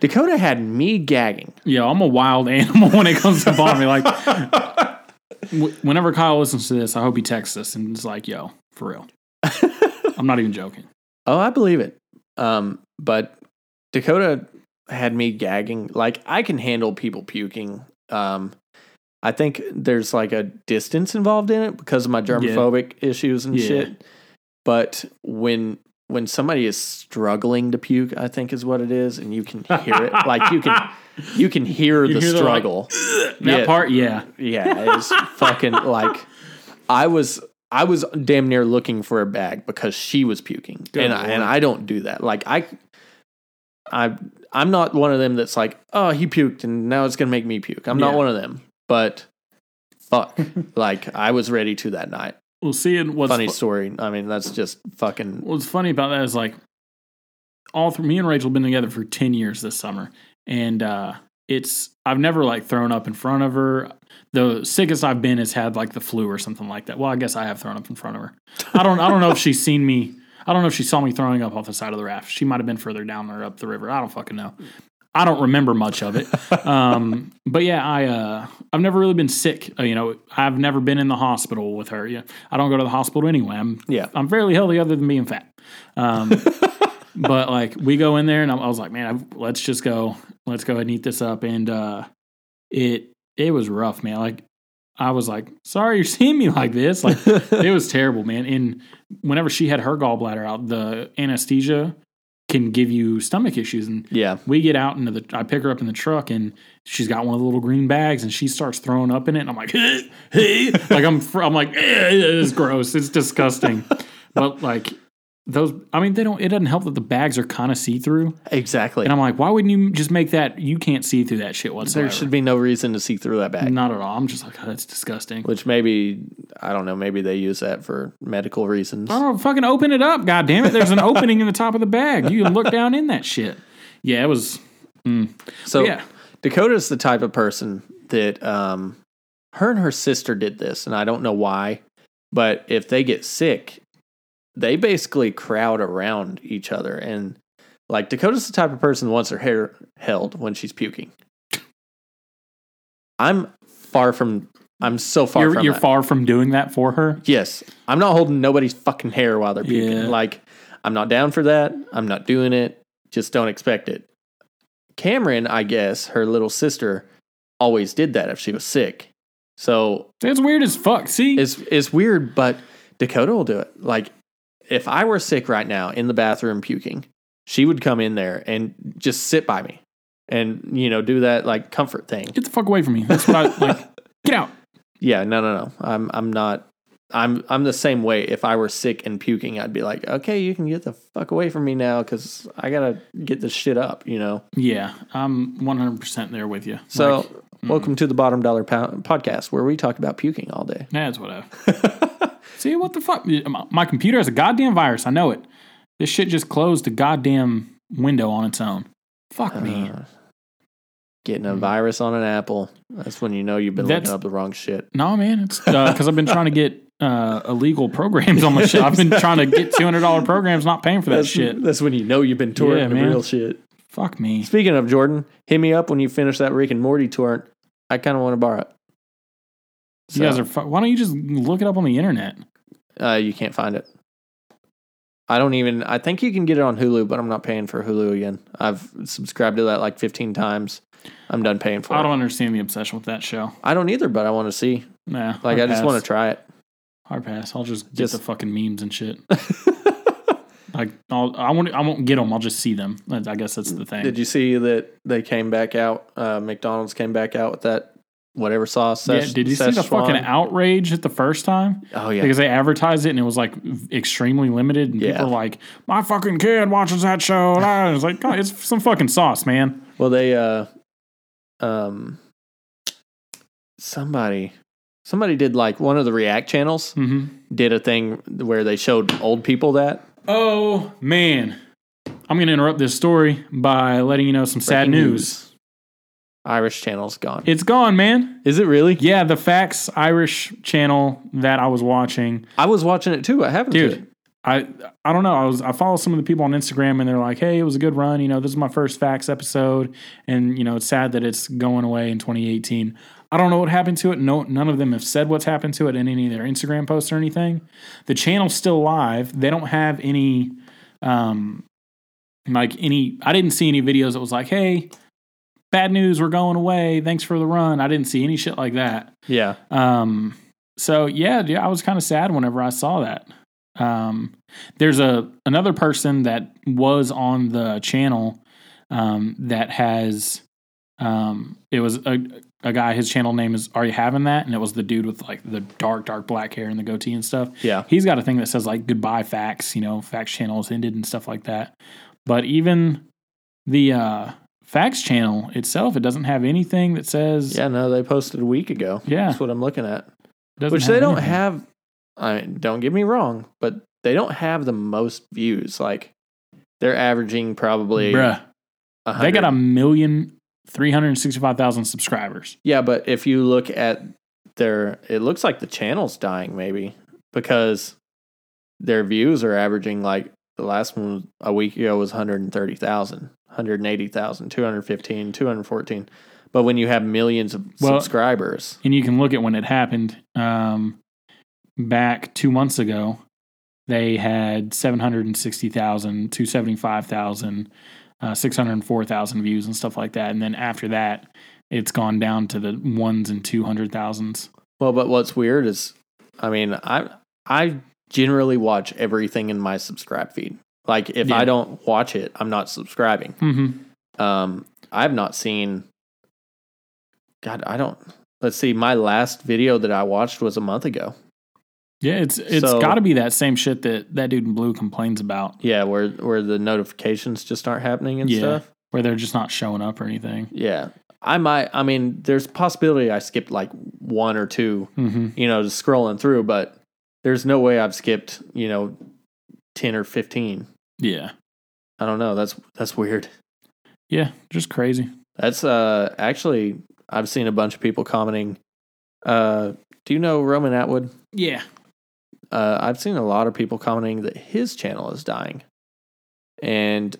Dakota had me gagging. Yeah, I'm a wild animal when it comes to vomiting. Like, w- whenever Kyle listens to this, I hope he texts us and is like, "Yo, for real." I'm not even joking. Oh, I believe it. Um, but Dakota had me gagging. Like I can handle people puking. Um, I think there's like a distance involved in it because of my germophobic issues and Yeah. shit. But when when somebody is struggling to puke, I think is what it is, and you can hear it. like you can you can hear You the hear the, like, struggle. That Yeah. part, yeah. Yeah, it's fucking like I was I was damn near looking for a bag because she was puking. Good and I, and I don't do that. Like I I I'm not one of them that's like, "Oh, he puked and now it's going to make me puke." I'm not one of them. But fuck, like I was ready to that night. Well, seeing what's Funny fu- story. I mean, that's just fucking what's funny about that is like all through me and Rachel have been together for 10 years this summer. And uh, it's, I've never like thrown up in front of her. The sickest I've been has had like the flu or something like that. Well, I guess I have thrown up in front of her. I don't, I don't know if she's seen me. I don't know if she saw me throwing up off the side of the raft. She might have been further down or up the river. I don't fucking know. I don't remember much of it. Um, but yeah, I uh, I've never really been sick. Uh, you know, I've never been in the hospital with her. Yeah, I don't go to the hospital anyway. I'm Yeah. I'm fairly healthy other than being fat. Um, but like we go in there and I, I was like, man, I, let's just go, let's go ahead and eat this up. And uh, it it was rough, man. Like I was like, sorry you're seeing me like this. Like it was terrible, man. And whenever she had her gallbladder out, the anesthesia can give you stomach issues. And yeah. we get out into the, I pick her up in the truck and she's got one of the little green bags and she starts throwing up in it. And I'm like, hey, hey. like I'm, I'm like, eh, it's gross. It's disgusting. but like those, I mean, they don't, it doesn't help that the bags are kind of see through. Exactly. And I'm like, why wouldn't you just make that? You can't see through that shit whatsoever. there should be no reason to see through that bag. Not at all. I'm just like, oh, that's disgusting. Which maybe I don't know, maybe they use that for medical reasons. I don't fucking open it up. God damn it. There's an opening in the top of the bag. You can look down in that shit. Yeah, it was, So yeah. Dakota's the type of person that um her and her sister did this, and I don't know why, but if they get sick, they basically crowd around each other. And like Dakota's the type of person that wants her hair held when she's puking. I'm far from I'm so far You're, from you're that. far from doing that for her. Yes. I'm not holding nobody's fucking hair while they're puking. Yeah. Like, I'm not down for that. I'm not doing it. Just don't expect it. Cameron, I guess, her little sister, always did that if she was sick. So it's weird as fuck. See? it's it's weird, but Dakota will do it. Like, if I were sick right now in the bathroom puking, she would come in there and just sit by me and, you know, do that like comfort thing. Get the fuck away from me. That's what I like. Get out. Yeah, no, no, no. I'm I'm not. I'm I'm the same way. If I were sick and puking, I'd be like, okay, you can get the fuck away from me now because I gotta get this shit up. You know. Yeah, I'm 100% there with you. So, Like, welcome to the Bottom Dollar po- Podcast, where we talk about puking all day. that's whatever. See, what the fuck? My- computer has a goddamn virus. I know it. This shit just closed a goddamn window on its own. Fuck me. Uh, getting a Mm. virus on an apple. That's when you know you've been That's- looking up the wrong shit. No, man, it's because I've been trying to get uh, illegal programs on my shit. I've been trying to get two hundred dollar programs, not paying for that That's, shit. that's when you know you've been touring Yeah, the real shit. Fuck me. Speaking of Jordan, hit me up when you finish that Rick and Morty tour. I kind of want to borrow it. You guys are. Fu- why don't you just look it up on the internet? Uh, you can't find it. I don't even. I think you can get it on Hulu, but I'm not paying for Hulu again. I've subscribed to that like 15 times. I'm done paying for I it. I don't understand the obsession with that show. I don't either, but I want to see. Nah, Like, I just want to try it. hard pass. I'll just get Just- the fucking memes and shit. Like, I'll, I won't. I won't get them. I'll just see them. I guess that's the thing. Did you see that they came back out? Uh, McDonald's came back out with that whatever sauce. yeah, did you see the fucking outrage at the first time? Oh yeah, Because they advertised it and it was like extremely limited, and Yeah. people were like, "My fucking kid watches that show." And I was like, God, "It's some fucking sauce, man." Well, they uh, um, somebody, somebody did like one of the React channels hmm did a thing where they showed old people that Oh man, I'm going to interrupt this story by letting you know some sad Breaking news. Irish channel's gone. It's gone, man. Is it really? Yeah, the Facts Irish channel that I was watching, I was watching it too. I haven't, dude. I I don't know. I was I follow some of the people on Instagram and they're like, "Hey, it was a good run. You know, this is my first Facts episode, and you know, it's sad that it's going away in 2018." I don't know what happened to it. No, none of them have said what's happened to it in any of their Instagram posts or anything. The channel's still live. They don't have any, um, like any. I didn't see any videos that was like, "Hey, bad news, we're going away. Thanks for the run." I didn't see any shit like that. Yeah, Um, so yeah, yeah, I was kind of sad whenever I saw that. Um, there's a another person that was on the channel um, that has um, it was a a guy. His channel name is Are You Having That? And it was the dude with like the dark, dark black hair and the goatee and stuff. yeah. He's got a thing that says like goodbye facts, you know, facts channel is ended and stuff like that. But even the uh, facts channel itself, it doesn't have anything that says Yeah, no, they posted a week ago. Yeah. That's what I'm looking at. doesn't Which they don't anything. have. I don't get me wrong, but they don't have the most views. Like they're averaging probably. Bruh, 100. they got a million three hundred sixty five thousand subscribers. Yeah, but if you look at their, it looks like the channel's dying maybe because their views are averaging like the last one a week ago was 130,000, 180,000, 215, 214. But when you have millions of Well- subscribers, And you can look at when it happened. Um, back two months ago, they had 760,000, 275,000, uh, 604,000 views and stuff like that. And then after that, it's gone down to the ones and 200,000s. well, but what's weird is, I mean, I I generally watch everything in my subscribe feed. Like if Yeah. I don't watch it, I'm not subscribing. Mm-hmm. Um, I've not seen. God, I don't. Let's see. My last video that I watched was a month ago. Yeah, it's it's So- got to be that same shit that that dude in blue complains about, Yeah, where where the notifications just aren't happening and Yeah. stuff. where they're just not showing up or anything. Yeah, I might. I mean, there's a possibility I skipped like one or two. Mm-hmm. You know, just scrolling through, but there's no way I've skipped. You know, ten or fifteen. Yeah, I don't know. That's that's weird. yeah, just crazy. That's uh actually I've seen a bunch of people commenting. Uh, do you know Roman Atwood? Yeah, uh, I've seen a lot of people commenting that his channel is dying, and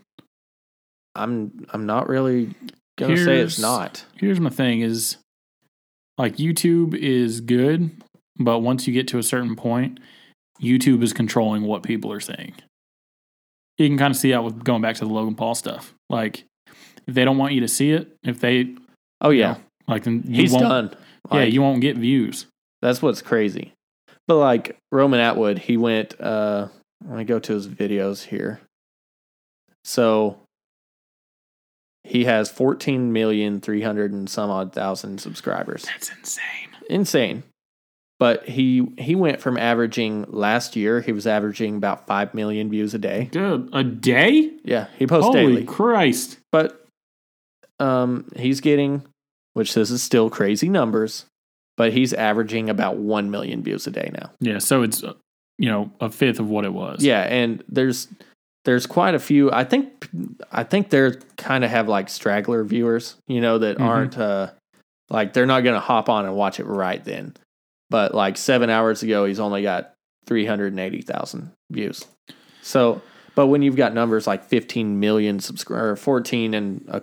I'm I'm not really gonna say it's not. here's my thing is like YouTube is good, but once you get to a certain point, YouTube is controlling what people are saying. You can kind of see that with going back to the Logan Paul stuff. Like if they don't want you to see it, if they Oh you yeah, know, like then you he's won't, done. Yeah, you won't get views. That's what's crazy. But like Roman Atwood, he went. uh Let me go to his videos here. So he has fourteen million three hundred and some odd thousand subscribers. That's insane. insane. But he he went from averaging last year, he was averaging about five million views a day. Dude, a day? Yeah, he posts Holy daily. Christ. But um he's getting which this is still crazy numbers, but he's averaging about one million views a day now. Yeah, so it's uh, you know, a fifth of what it was. Yeah, and there's there's quite a few. I think I think they're kind of have like straggler viewers, you know, that Mhm. aren't uh like they're not gonna hop on and watch it right then. But like seven hours ago, he's only got three hundred and eighty thousand views. So, but when you've got numbers like fifteen million subscribers, fourteen and a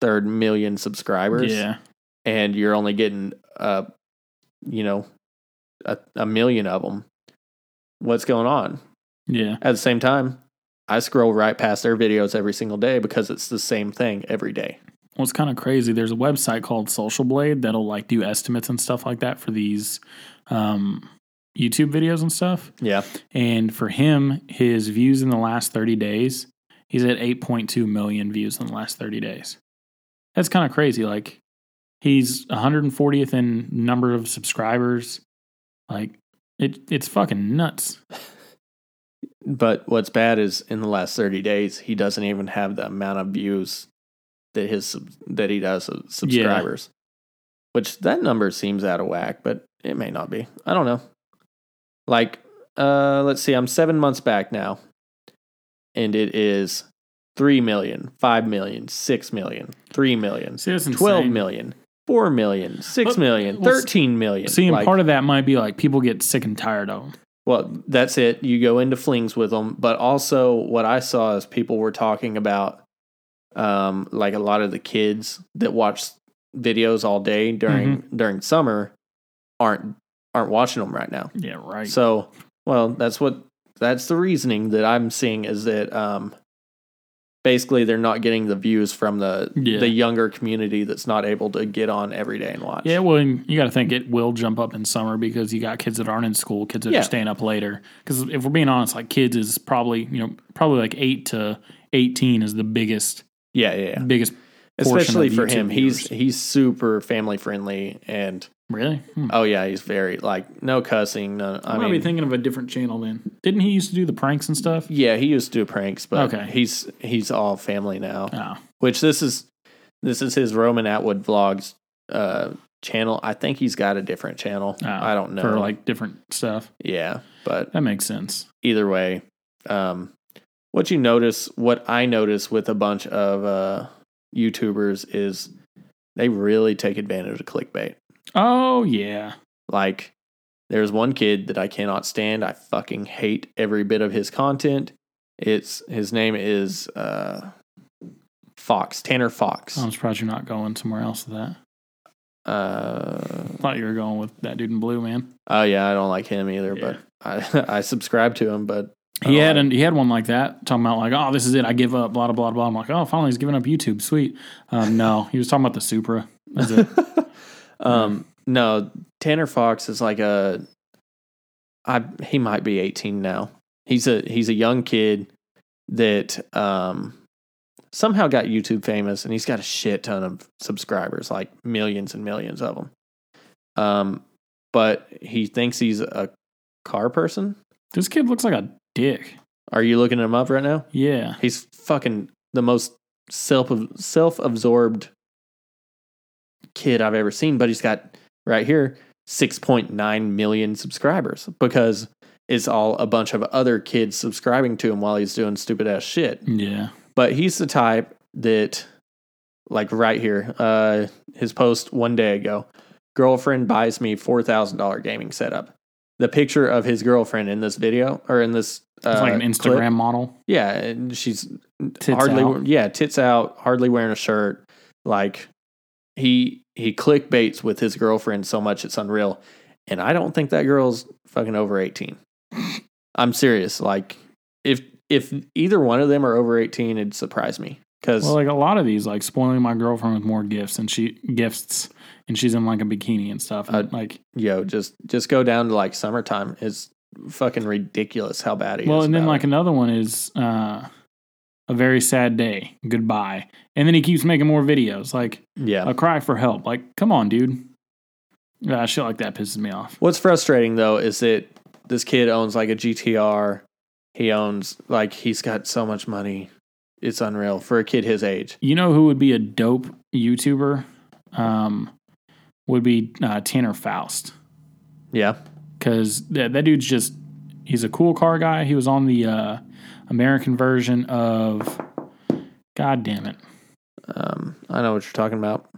third million subscribers, Yeah. and you're only getting uh you know a, a million of them what's going on Yeah. at the same time i scroll right past their videos every single day because it's the same thing every day What's kind of crazy, there's a website called Social Blade that'll like do estimates and stuff like that for these um, YouTube videos and stuff. yeah And for him, his views in the last 30 days, he's at 8.2 million views in the last 30 days. That's kind of crazy. Like, he's 140th in number of subscribers. Like, it, it's fucking nuts. but what's bad is in the last 30 days he doesn't even have the amount of views that his that he does subscribers. Which that number seems out of whack but it may not be. I don't know. Like uh let's see i'm seven months back now and it is 3 million 5 million 6 million 3 million See, that's 12 insane. million 4 million 6 But- million well, s- 13 million See, and Like, part of that might be like people get sick and tired of them. well that's it. You go into flings with them but also what i saw is people were talking about um like a lot of the kids that watch videos all day during Mm-hmm. during summer aren't aren't watching them right now Yeah, right. so well that's what that's the reasoning that i'm seeing is that um basically they're not getting the views from the Yeah. the younger community that's not able to get on every day and watch yeah, well, you got to think it will jump up in summer because you got kids that aren't in school, kids that Yeah. are staying up later. Because if we're being honest, like kids is probably you know probably like eight to eighteen is the biggest yeah yeah, yeah. biggest. especially for YouTube him he's viewers. he's super family friendly and Really? Hmm. oh yeah he's very like no cussing no I, i might be thinking of a different channel then. Didn't he used to do the pranks and stuff? yeah he used to do pranks but Okay. he's he's all family now Oh, which this is this is his roman atwood vlogs uh channel i think he's got a different channel oh, i don't know for like different stuff. yeah but That makes sense. either way um what you notice what i notice with a bunch of uh youtubers is they really take advantage of clickbait Oh yeah, Like, there's one kid that I cannot stand. I fucking hate every bit of his content. It's his name is uh, Fox Tanner Fox. I'm surprised you're not going somewhere else with that. Uh, Thought you were going with that dude in blue, man. oh yeah, I don't like him either, Yeah. but I I subscribe to him. But I He had an, he had one like that talking about like oh this is it I give up blah blah blah blah. I'm like oh finally he's giving up YouTube sweet. Um, no, he was talking about the Supra. That's it. um no Tanner Fox is like a I he might be 18 now. He's a he's a young kid that um somehow got YouTube famous and he's got a shit ton of subscribers, like millions and millions of them. Um but he thinks he's a car person. This kid looks like a dick. Are you looking him up right now? Yeah, He's fucking the most self self absorbed kid I've ever seen, but he's got right here 6.9 million subscribers because it's all a bunch of other kids subscribing to him while he's doing stupid ass shit. yeah. But he's the type that like right here, uh his post one day ago, girlfriend buys me $4,000 gaming setup. The picture of his girlfriend in this video or in this uh, It's like an clip- Instagram model. yeah, and she's Tits hardly out. yeah, tits out, hardly wearing a shirt. Like he he clickbaits with his girlfriend so much it's unreal. And I don't think that girl's fucking over 18. I'm serious. Like if if either one of them are over 18, it'd surprise me cuz Well, like a lot of these, like spoiling my girlfriend with more gifts, and she gifts, and she's in like a bikini and stuff. And, Uh, like, yo, just just go down to like summertime. It's fucking ridiculous how bad he well, is. Well, and then like it. another one is uh, a very sad day. Goodbye, and then he keeps making more videos, like yeah. a cry for help. Like, come on, dude. Yeah, shit like that pisses me off. What's frustrating though is that this kid owns like a GTR. He owns like he's got so much money. It's unreal for a kid his age. You know who would be a dope YouTuber? Um, would be uh, Tanner Faust. Yeah. because that, that dude's just he's a cool car guy. He was on the uh, American version of. God damn it! Um, I know what you're talking about.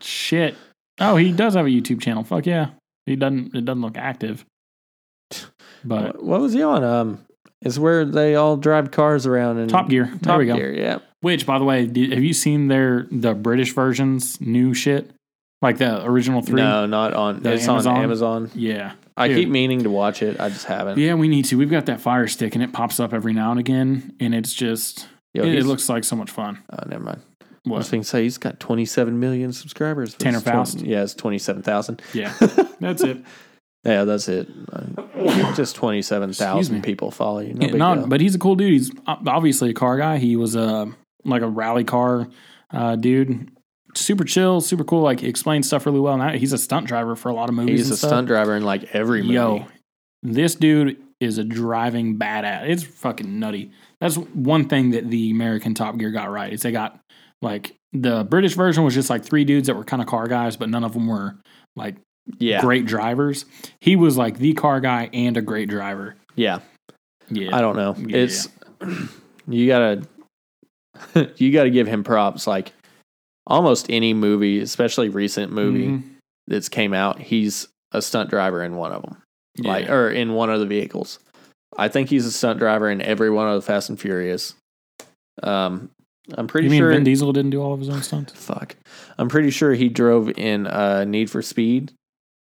Shit. Oh, he does have a YouTube channel. Fuck yeah. He doesn't. It doesn't look active. But What, was he on? Um, it's where they all drive cars around and Top Gear. There Top we go. Gear. Yeah. Which, by the way, have you seen their the British versions new shit? Like the original three? No, not on. The it's Amazon? on Amazon. Yeah. I Dude. keep meaning to watch it. I just haven't. Yeah, we need to. We've got that Fire Stick, and it pops up every now and again, and it's just Yo, it, it looks like so much fun. Oh, never mind. What? I was going to say he's got 27 million subscribers. Tanner It's 20 Faust? yeah, it's 27,000. Yeah, that's it. Yeah, that's it. Just Excuse 27,000 people follow you. No Yeah, not- deal. but he's a cool dude. He's obviously a car guy. He was a like a rally car uh, dude. Super chill, super cool. Like explains stuff really well. Now he's a stunt driver for a lot of movies. He's a stuff. stunt driver in like every movie. Yo, this dude is a driving badass. It's fucking nutty. That's one thing that the American Top Gear got right. Is they got like the British version was just like three dudes that were kind of car guys, but none of them were like yeah. great drivers. He was like the car guy and a great driver. Yeah. Yeah, I don't know. Yeah. It's you gotta you gotta give him props. Like almost any movie, especially recent movie Mhm. that's came out, he's a stunt driver in one of them, like or in one of the vehicles. I think he's a stunt driver in every one of the Fast and Furious. Um, I'm pretty you mean sure. Vin Diesel didn't do all of his own stunts? fuck, I'm pretty sure he drove in uh, Need for Speed.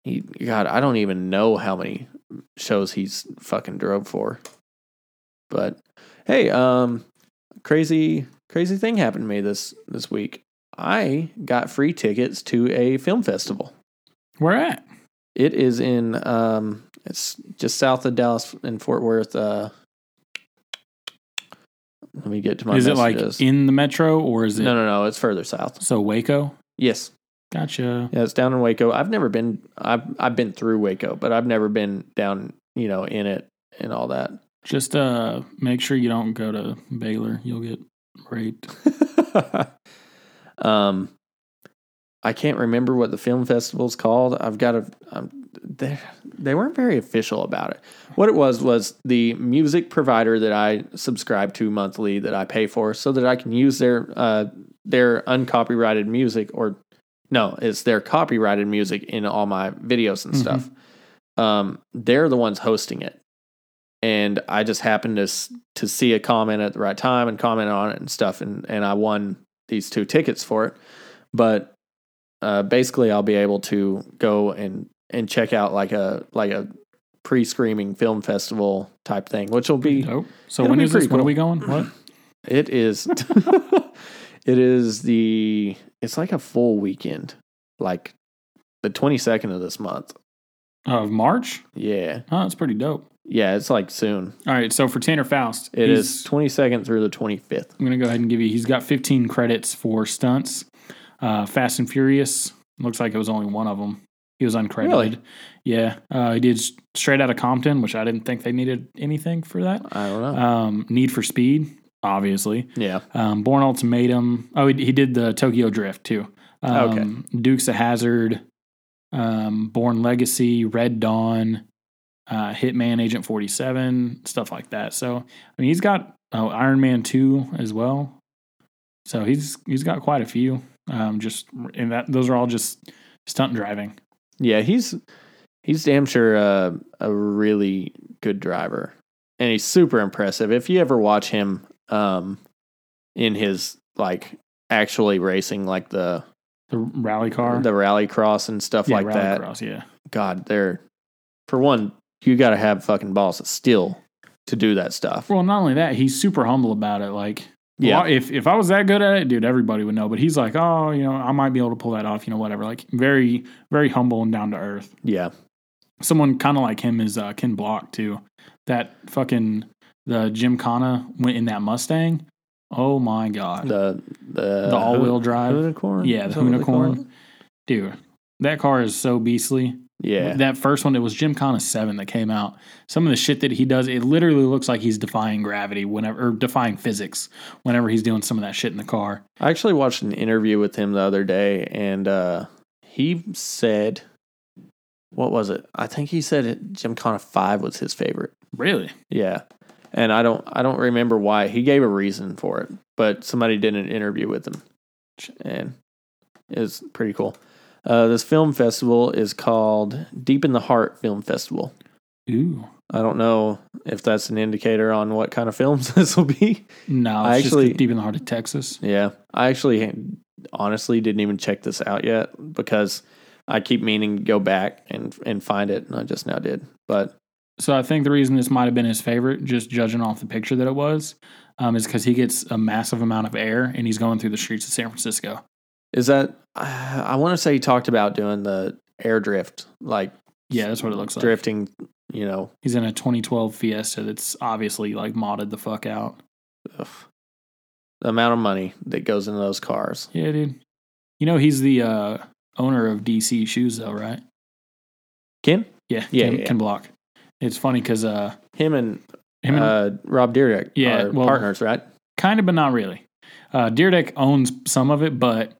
He, God, I don't even know how many shows he's fucking drove for. But hey, um, crazy, crazy thing happened to me this this week. I got free tickets to a film festival. Where at? It is in um, it's just south of Dallas in Fort Worth. Uh, let me get to my. is it like in the metro or is it No, no, no. It's further south. so Waco? Yes, Gotcha. yeah, it's down in Waco. I've never been. I've I've been through Waco, but I've never been down. You know, in it and all that. Just uh, make sure you don't go to Baylor. You'll get raped. um, I can't remember what the film festival's called. I've got a. Um, they they weren't very official about it. What it was was the music provider that I subscribe to monthly that I pay for, so that I can use their uh their uncopyrighted music or no, it's their copyrighted music in all my videos and Mhm. stuff. Um, they're the ones hosting it and I just happened to to see a comment at the right time and comment on it and stuff, and and I won these two tickets for it. But uh, basically, I'll be able to go and and check out like a like a pre screaming film festival type thing, which will be Dope. So when be is this? pretty When are we going? What? it is it is the it's like a full weekend, like the twenty second of this month. Of March? Yeah, Oh, that's pretty dope. Yeah, it's like soon. All right. So for Tanner Faust, it is 22nd through the twenty fifth. I'm gonna go ahead and give you. He's got 15 credits for stunts. Uh, Fast and Furious. Looks like it was only one of them. He was uncredited. Really? Yeah. Uh, he did Straight Out of Compton, which I didn't think they needed anything for that. I don't know. Um, Need for Speed, obviously. yeah. Um, Bourne Ultimatum. Oh, he, he did the Tokyo Drift too. Um, Dukes of Hazzard. Um, Bourne Legacy, Red Dawn, uh, Hitman, Agent Forty Seven, stuff like that. So I mean, he's got oh, Iron Man two as well. So he's he's got quite a few. Um, just and that those are all just stunt driving. Yeah, he's he's damn sure uh, a really good driver, and he's super impressive. If you ever watch him um, in his like actually racing, like the The rally car, the rally cross and stuff yeah, like that, cross, yeah. God, they're for one, you got to have fucking balls of steel to do that stuff. Well, not only that, he's super humble about it. Like, Yeah. well, if if I was that good at it, dude, everybody would know. But he's like, oh, you know, I might be able to pull that off. You know, whatever. Like, very very humble and down to earth. Yeah, Someone kind of like him is uh, Ken Block too. That fucking the Gymkhana went in that Mustang. Oh my god, the the The all-wheel drive. unicorn. yeah, the unicorn, dude. That car is so beastly. Yeah, That first one, it was Gymkhana 7 that came out. Some of the shit that he does, it literally looks like he's defying gravity whenever, or defying physics whenever he's doing some of that shit in the car. I actually watched an interview with him the other day, and uh, he said what was it? I think he said Jim Gymkhana five was his favorite. Really? Yeah, and I don't I don't remember why. He gave a reason for it, but somebody did an interview with him, and it was pretty cool. Uh, this film festival is called Deep in the Heart Film Festival. Ooh. I don't know if that's an indicator on what kind of films this will be. No, it's I just actually- deep in the heart of Texas. Yeah, I actually honestly didn't even check this out yet because I keep meaning to go back and and find it, and I just now did. But So I think the reason this might have been his favorite, just judging off the picture that it was, um, is because he gets a massive amount of air and he's going through the streets of San Francisco. Is that I want to say he talked about doing the air drift, like Yeah, that's what it looks like. drifting. You know, He's in a 2012 Fiesta that's obviously like modded the fuck out. ugh. the amount of money that goes into those cars. Yeah, dude. You know he's the uh, owner of DC Shoes, though, right? Ken, Yeah, Yeah, Ken, yeah. Ken Block. It's funny because uh, him and him and uh, Rob Dyrdek Yeah, are well- partners, right? kind of, but not really. Uh, owns some of it, but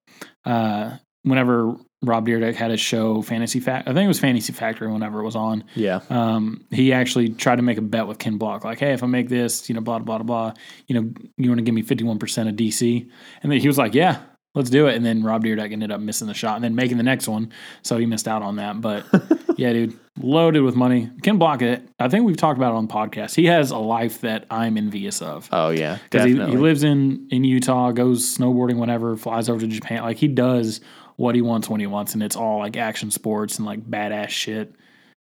uh, whenever Rob Dyrdek had a show Fantasy Fact, I think it was Fantasy Factory. Whenever it was on, Yeah, um, he actually tried to make a bet with Ken Block, like, "Hey, if I make this, you know, blah blah blah blah, you know, you want to give me fifty one percent of DC?" And then he was like, "Yeah, let's do it." And then Rob Dyrdek ended up missing the shot and then making the next one, so he missed out on that. But yeah, dude, loaded with money. Ken Block, it. I think we've talked about it on the podcast. He has a life that I'm envious of oh yeah, because he, he lives in in Utah, goes snowboarding whenever, flies over to Japan. Like he does what he wants when he wants, and it's all like action sports and like badass shit.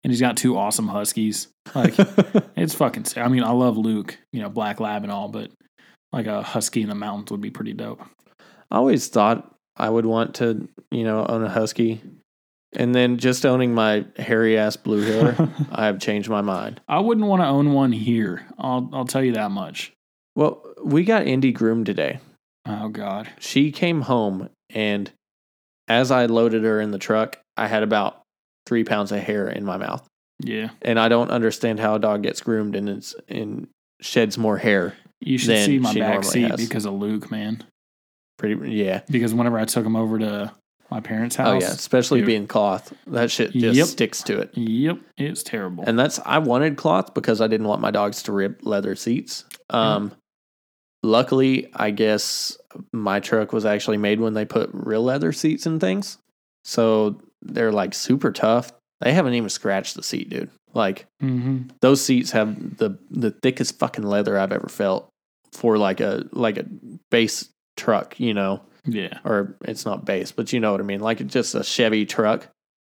And he's got two awesome huskies. Like it's fucking. sick. I mean, I love Luke, you know, Black Lab and all, but like a husky in the mountains would be pretty dope. I always thought I would want to, you know, own a husky. And then just owning my hairy ass blue hair, I have changed my mind. I wouldn't want to own one here. I'll I'll tell you that much. Well, we got Indy groomed today. Oh God. She came home, and as I loaded her in the truck, I had about three pounds of hair in my mouth. Yeah. And I don't understand how a dog gets groomed and it's and sheds more hair. You should see my back seat has. because of Luke, man. Pretty, yeah. Because whenever I took him over to my parents' house. Oh yeah, especially Dude. being cloth, that shit just Yep. sticks to it. Yep, it's terrible. And that's I wanted cloth because I didn't want my dogs to rip leather seats. Um, luckily, I guess my truck was actually made when they put real leather seats and things, so they're like super tough. They haven't even scratched the seat, dude. Like mm-hmm. those seats have the the thickest fucking leather I've ever felt for like a like a base truck, you know, Yeah. or it's not base, but you know what I mean, like it's just a Chevy truck.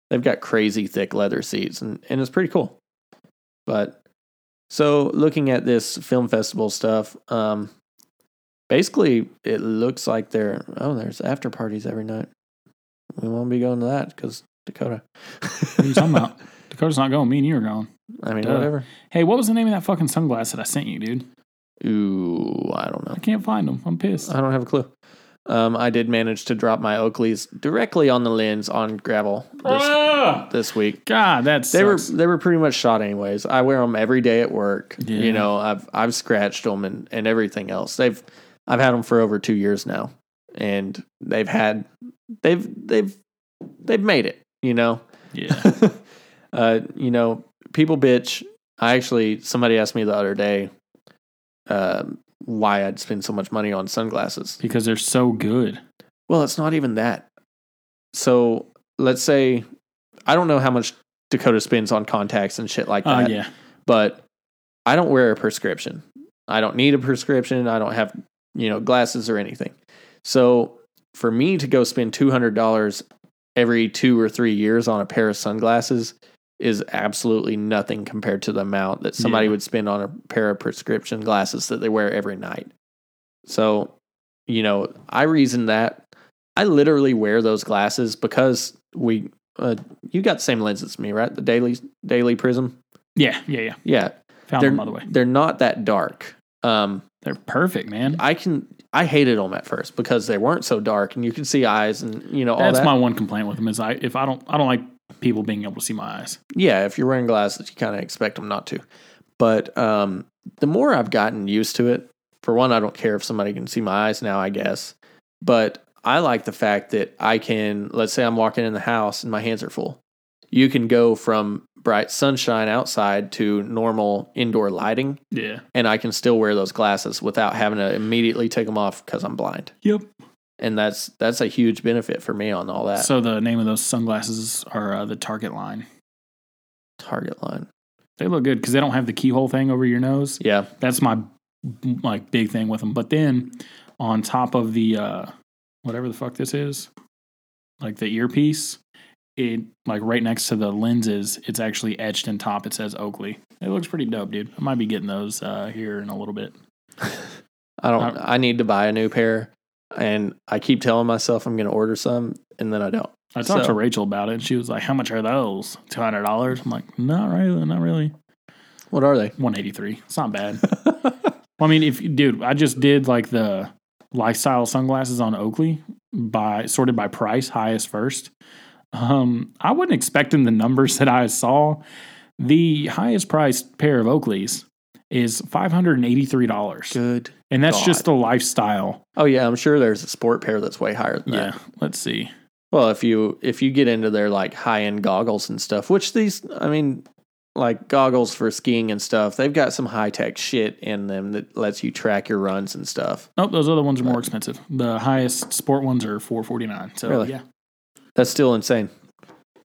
They've got crazy thick leather seats, and and it's pretty cool. But so looking at this film festival stuff, um, basically it looks like there. Oh, there's after parties every night. We won't be going to that because Dakota. What are you talking about? Dakota's not going. Me and you are going. I mean, Duh. whatever. Hey, what was the name of that fucking sunglass that I sent you, dude? Ooh, I don't know. I can't find them. I'm pissed. I don't have a clue. Um, I did manage to drop my Oakleys directly on the lens on gravel this, Ah! this week. God, that's They were they were pretty much shot anyways. I wear them every day at work. Yeah. You know, I've I've scratched them and, and everything else. They've I've had them for over two years now, and they've had they've they've they've made it. You know, yeah. uh, you know, people bitch. I actually somebody asked me the other day, um, why I'd spend so much money on sunglasses. because they're so good. Well, it's not even that. So let's say I don't know how much Dakota spends on contacts and shit like Oh that. yeah. But I don't wear a prescription. I don't need a prescription. I don't have, you know, glasses or anything. So for me to go spend two hundred dollars every two or three years on a pair of sunglasses is absolutely nothing compared to the amount that somebody Yeah. would spend on a pair of prescription glasses that they wear every night. So, you know, I reason that I literally wear those glasses because we uh, you got the same lens as me, right? The daily daily Prizm. Yeah. Yeah. Yeah. Yeah, Found they're them by the way. they're not that dark. Um, They're perfect, man. I can I hated them at first because they weren't so dark and you could see eyes and you know all That's that. my one complaint with them is I if I don't I don't like people being able to see my eyes. yeah, if you're wearing glasses, you kind of expect them not to. But um, the more I've gotten used to it, for one, I don't care if somebody can see my eyes now. I guess, but I like the fact that I can. Let's say I'm walking in the house and my hands are full. you can go from bright sunshine outside to normal indoor lighting, Yeah. and I can still wear those glasses without having to immediately take them off because I'm blind. Yep. And that's that's a huge benefit for me on all that So the name of those sunglasses are uh, the Target line. target line. They look good because they don't have the keyhole thing over your nose. Yeah, That's my like big thing with them. But then on top of the uh, whatever the fuck this is, like the earpiece, it like right next to the lenses, it's actually etched in top. It says Oakley. It looks pretty dope, dude. I might be getting those uh, here in a little bit. I don't. I need to buy a new pair, and I keep telling myself I'm going to order some, and then I don't. I talked So- to Rachel about it, and she was like, "How much are those? Two hundred dollars?" I'm like, "Not really, not really. What are they? One eighty three. It's not bad." well, I mean, if dude, I just did like the lifestyle sunglasses on Oakley by sorted by price, highest first. Um, I wasn't expecting the numbers that I saw. The highest priced pair of Oakleys is five hundred and eighty three dollars, Good. and that's God. just the lifestyle. Oh yeah, I'm sure there's a sport pair that's way higher than Yeah, that. let's see. Well, if you if you get into their like high end goggles and stuff, which these I mean, like goggles for skiing and stuff, they've got some high tech shit in them that lets you track your runs and stuff. Nope, those other ones are more expensive. The highest sport ones are four forty nine. So Really? yeah, That's still insane.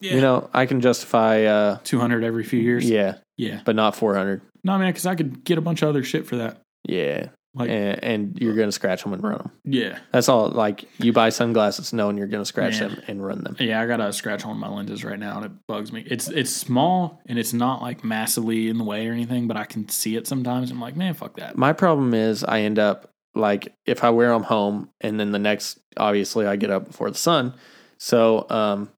yeah. You know, I can justify uh two hundred every few years. yeah, yeah. but not 400. No, man, because I could get a bunch of other shit for that. Yeah. Like, and, and you're going to scratch them and run them. yeah, That's all. Like you buy sunglasses knowing you're going to scratch Man. them and run them. yeah. I got a scratch on my lenses right now, and it bugs me. It's it's small and it's not like massively in the way or anything, but I can see it sometimes. I'm like, man, fuck that. My problem is I end up like if I wear them home and then the next, obviously I get up before the sun. So um,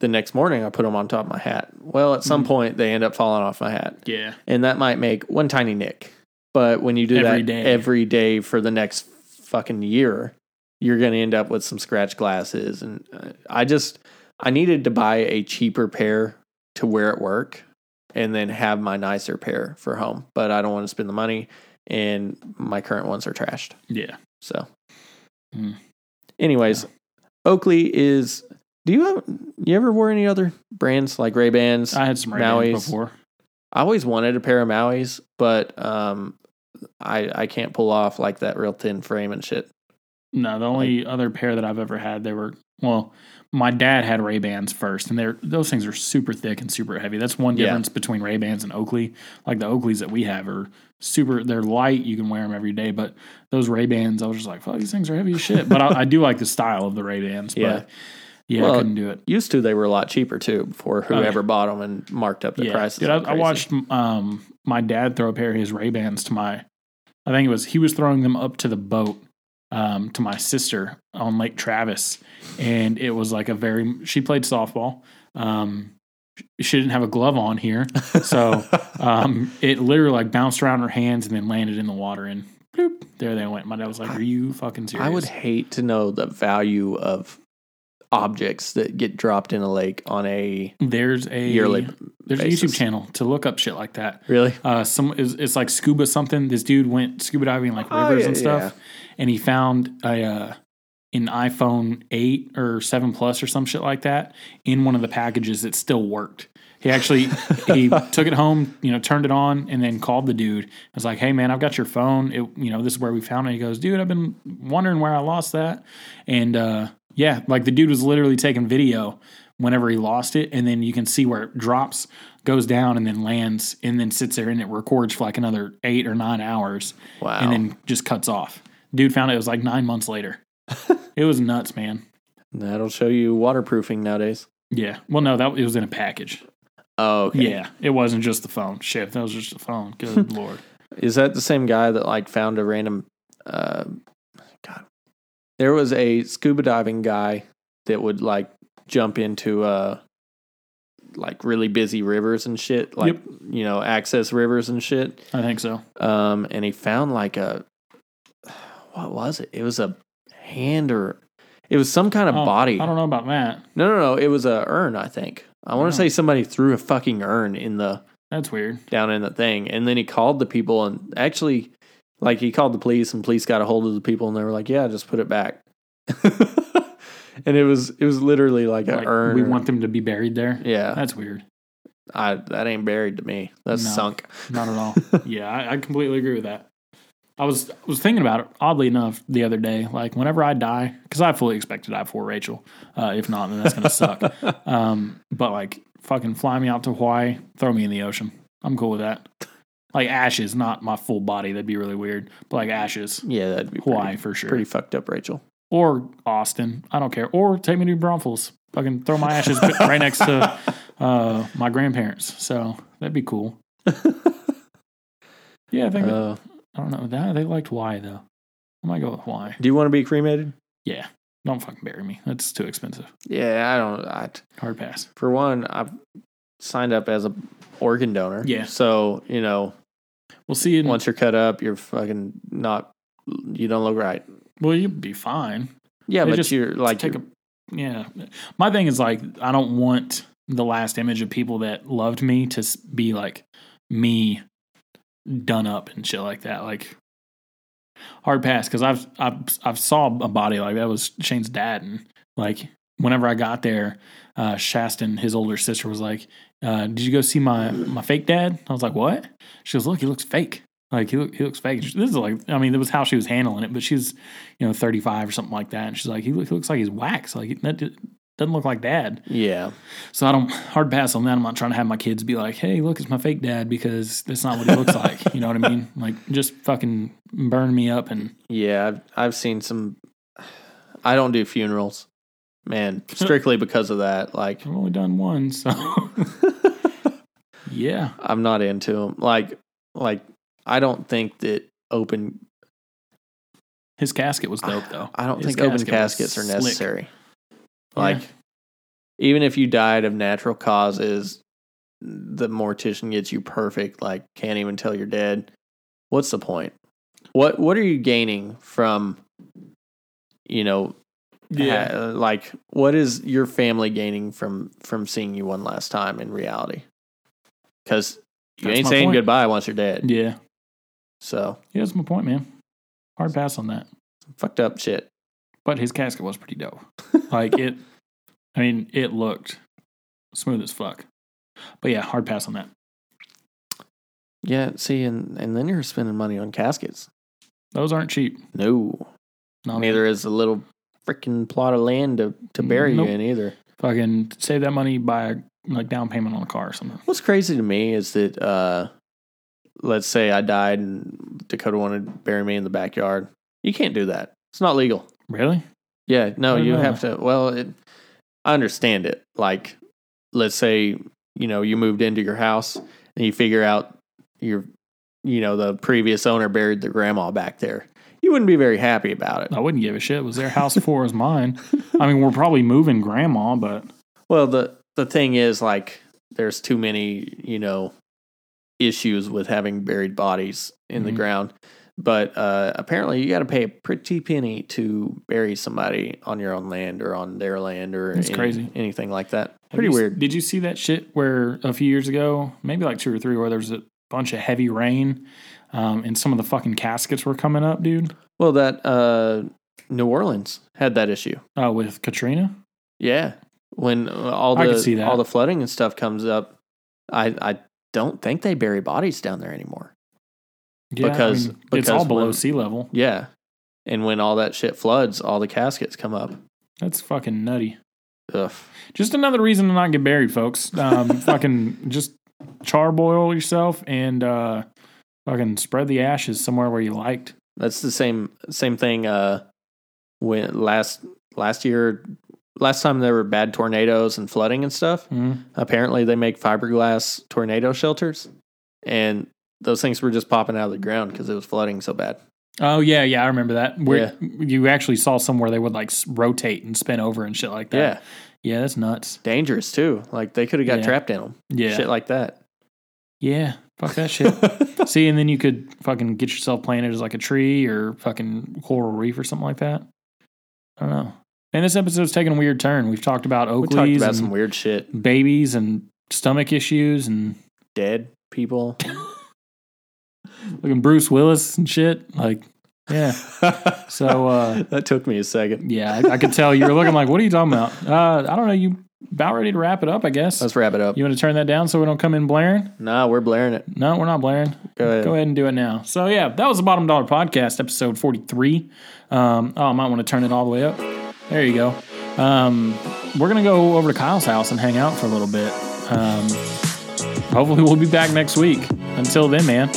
the next morning I put them on top of my hat. Well, at some Mhm. point they end up falling off my hat, Yeah, and that might make one tiny nick. But when you do Every that day. every day for the next fucking year, you're going to end up with some scratch glasses. And uh, I just I needed to buy a cheaper pair to wear at work, and then have my nicer pair for home. But I don't want to spend the money, and my current ones are trashed. yeah. So, Hmm. anyways, Oakley is. Do you have you ever wear any other brands like Ray Bans? I had some ray Maui's. before. I always wanted a pair of Maui's, but um, I I can't pull off like that real thin frame and shit. No, the only other pair that I've ever had, they were well. My dad had Ray Bans first, and they're those things are super thick and super heavy. That's one Yeah. difference between Ray Bans and Oakley. Like the Oakleys that we have are super. They're light. You can wear them every day. But those Ray Bans, I was just like, fuck, these things are heavy as shit. But I, I do like the style of the Ray Bans. Yeah. But yeah, Well, I couldn't do it. Used to they were a lot cheaper too before Oh, yeah. whoever bought them and marked up the Yeah, prices. dude, I, I watched um my dad throw a pair of his Ray Bans to my. I think it was he was throwing them up to the boat um, to my sister on Lake Travis, and it was like a very. She played softball. Um, she didn't have a glove on here, so um, it literally like bounced around her hands and then landed in the water and bloop, there they went. My dad was like, "Are you fucking serious?" I would hate to know the value of objects that get dropped in a lake on a There's a yearly. there's a. YouTube channel to look up shit like that. Really? uh some is it's like scuba something this dude went scuba diving in like Oh, rivers yeah, and stuff and he found a uh an iphone 8 or 7 plus or some shit like that in one of the packages that still worked he actually he took it home you know turned it on and then called the dude I was like hey man i've got your phone it, you know this is where we found it he goes dude i've been wondering where i lost that and uh yeah like the dude was literally taking video whenever he lost it and then you can see where it drops goes down and then lands and then sits there and it records for like another eight or nine hours Wow. and then just cuts off dude found it, it was like nine months later it was nuts man That'll show you waterproofing nowadays. yeah well no that it was in a package Oh, okay. yeah it wasn't just the phone shit that was just the phone good lord Is that the same guy that like found a random? Uh, God, there was a scuba diving guy that would like jump into uh like really busy rivers and shit, like Yep. you know access rivers and shit. i think so Um, and he found like a what was it? It was a hand or it was some kind of Oh, body. i don't know about that No, no, no. It was a urn. I think. I want Oh. to say somebody threw a fucking urn in the that's weird down in the thing. And then he called the people and actually, like, he called the police and police got a hold of the people and they were like, yeah, just put it back. and it was it was literally like an Like, urn. we want them to be buried there. yeah, That's weird. I that ain't buried to me. That's No. sunk. Not at all. yeah, I, I completely agree with that. I was was thinking about it oddly enough the other day. Like whenever I die, because I fully expect to die before Rachel. Uh, if not, then that's gonna suck. Um, but like, fucking fly me out to Hawaii, throw me in the ocean. I'm cool with that. Like ashes, not my full body. That'd be really weird. But like ashes, Yeah, that'd be Hawaii pretty, for sure. pretty fucked up, Rachel. or Austin. I don't care. Or take me to Braunfels. Fucking throw my ashes right next to uh, my grandparents. So that'd be cool. Yeah, I think Uh, I don't know. That they liked Hawaii though. I might go with Hawaii. do you want to be cremated? Yeah, don't fucking bury me. That's too expensive. Yeah, I don't. I, Hard pass. for one, I've signed up as a organ donor. Yeah. So you know, We'll see. In, once you're cut up, you're fucking not. You don't look right. well, you'll be fine. Yeah, They but just you're like Take you're- a. Yeah, my thing is like I don't want the last image of people that loved me to be like me done up and shit like that. Like hard pass because I've I've I've saw a body like that was Shane's dad and like whenever I got there, uh, Shaston, his older sister, was like, uh, "Did you go see my my fake dad?" I was like, "What?" She goes, "Look, he looks fake. Like he look, he looks fake." This is like, I mean, that was how she was handling it, but she's you know thirty five or something like that, and she's like, "He, look, he looks like he's wax. Like that doesn't look like dad." yeah. So I don't hard pass on that. I'm not trying to have my kids be like, "Hey, look, it's my fake dad," because that's not what he looks like. You know what I mean? Like just fucking burn me up and Yeah, I've I've seen some. I don't do funerals, man, strictly because of that. Like, I've only done one, so yeah. I'm not into them. Like, like I don't think that open. His casket was dope though. I don't His think open casket was caskets are necessary. Yeah. Like, even if you died of natural causes, the mortician gets you perfect. Like, can't even tell you're dead. What's the point? What What are you gaining from? You know, Yeah. ha- uh, like what is your family gaining from from seeing you one last time in reality? Because you That's ain't saying point. goodbye once you're dead. Yeah. So Yeah, that's my point, man. Hard pass on that. fucked up shit. But his casket was pretty dope. Like it I mean, it looked smooth as fuck. But yeah, hard pass on that. Yeah. See, and and then you're spending money on caskets. Those aren't cheap. No, No, neither is a little freaking plot of land to to bury Nope. you in either. Fucking save that money, buy a like down payment on a car or something. What's crazy to me is that, uh, let's say I died and Dakota wanted to bury me in the backyard. You can't do that. It's not legal. Really? Yeah, no, you know. have to. Well, it, I understand it. Like, let's say you know you moved into your house and you figure out your, you know, the previous owner buried their grandma back there. You wouldn't be very happy about it. I wouldn't give a shit. It was their house before it was mine. I mean, we're probably moving grandma, but Well, the the thing is, like, there's too many, you know, issues with having buried bodies in the Mhm. ground. But uh, apparently, you got to pay a pretty penny to bury somebody on your own land or on their land or any- crazy. anything like that. Have Pretty you- weird. Did you see that shit where a few years ago, maybe like two or three, where there was a bunch of heavy rain, um, and some of the fucking caskets were coming up, dude? Well, that uh, New Orleans had that issue. Uh, with Katrina. Yeah, when all the all the flooding and stuff comes up, I I don't think they bury bodies down there anymore. Yeah, Because- I mean, it's all below when- sea level. Yeah, and when all that shit floods, all the caskets come up. That's fucking nutty. Ugh. Just another reason to not get buried, folks. Um, fucking just charboil yourself and uh, fucking spread the ashes somewhere where you liked. That's the same same thing. Uh, when last last year, last time there were bad tornadoes and flooding and stuff. Mhm. Apparently, they make fiberglass tornado shelters, and those things were just popping out of the ground because it was flooding so bad. Oh yeah, yeah, I remember that. Where you actually saw somewhere they would like rotate and spin over and shit like that. Yeah, yeah, that's nuts. dangerous too. Like they could have got Yeah. trapped in them. Yeah, Shit like that. yeah, fuck that shit. See, and then you could fucking get yourself planted as like a tree or fucking coral reef or something like that. I don't know. And this episode's taking a weird turn. We've talked about we Oakleys talked about some weird shit. babies and stomach issues and Dead people. looking Bruce Willis and shit. Like Yeah. So uh, that took me a second. yeah, I, I could tell you were looking like, what are you talking about? Uh, I don't know. You about ready to wrap it up? I guess. Let's wrap it up. You want to turn that down so we don't come in blaring? Nah, we're blaring it. No, we're not blaring. Go ahead. Go ahead and do it now. So yeah, that was the Bottom Dollar Podcast, episode forty-three. Um, oh, I might want to turn it all the way up. There you go. Um, we're gonna go over to Kyle's house and hang out for a little bit. Um, hopefully, we'll be back next week. Until then, man.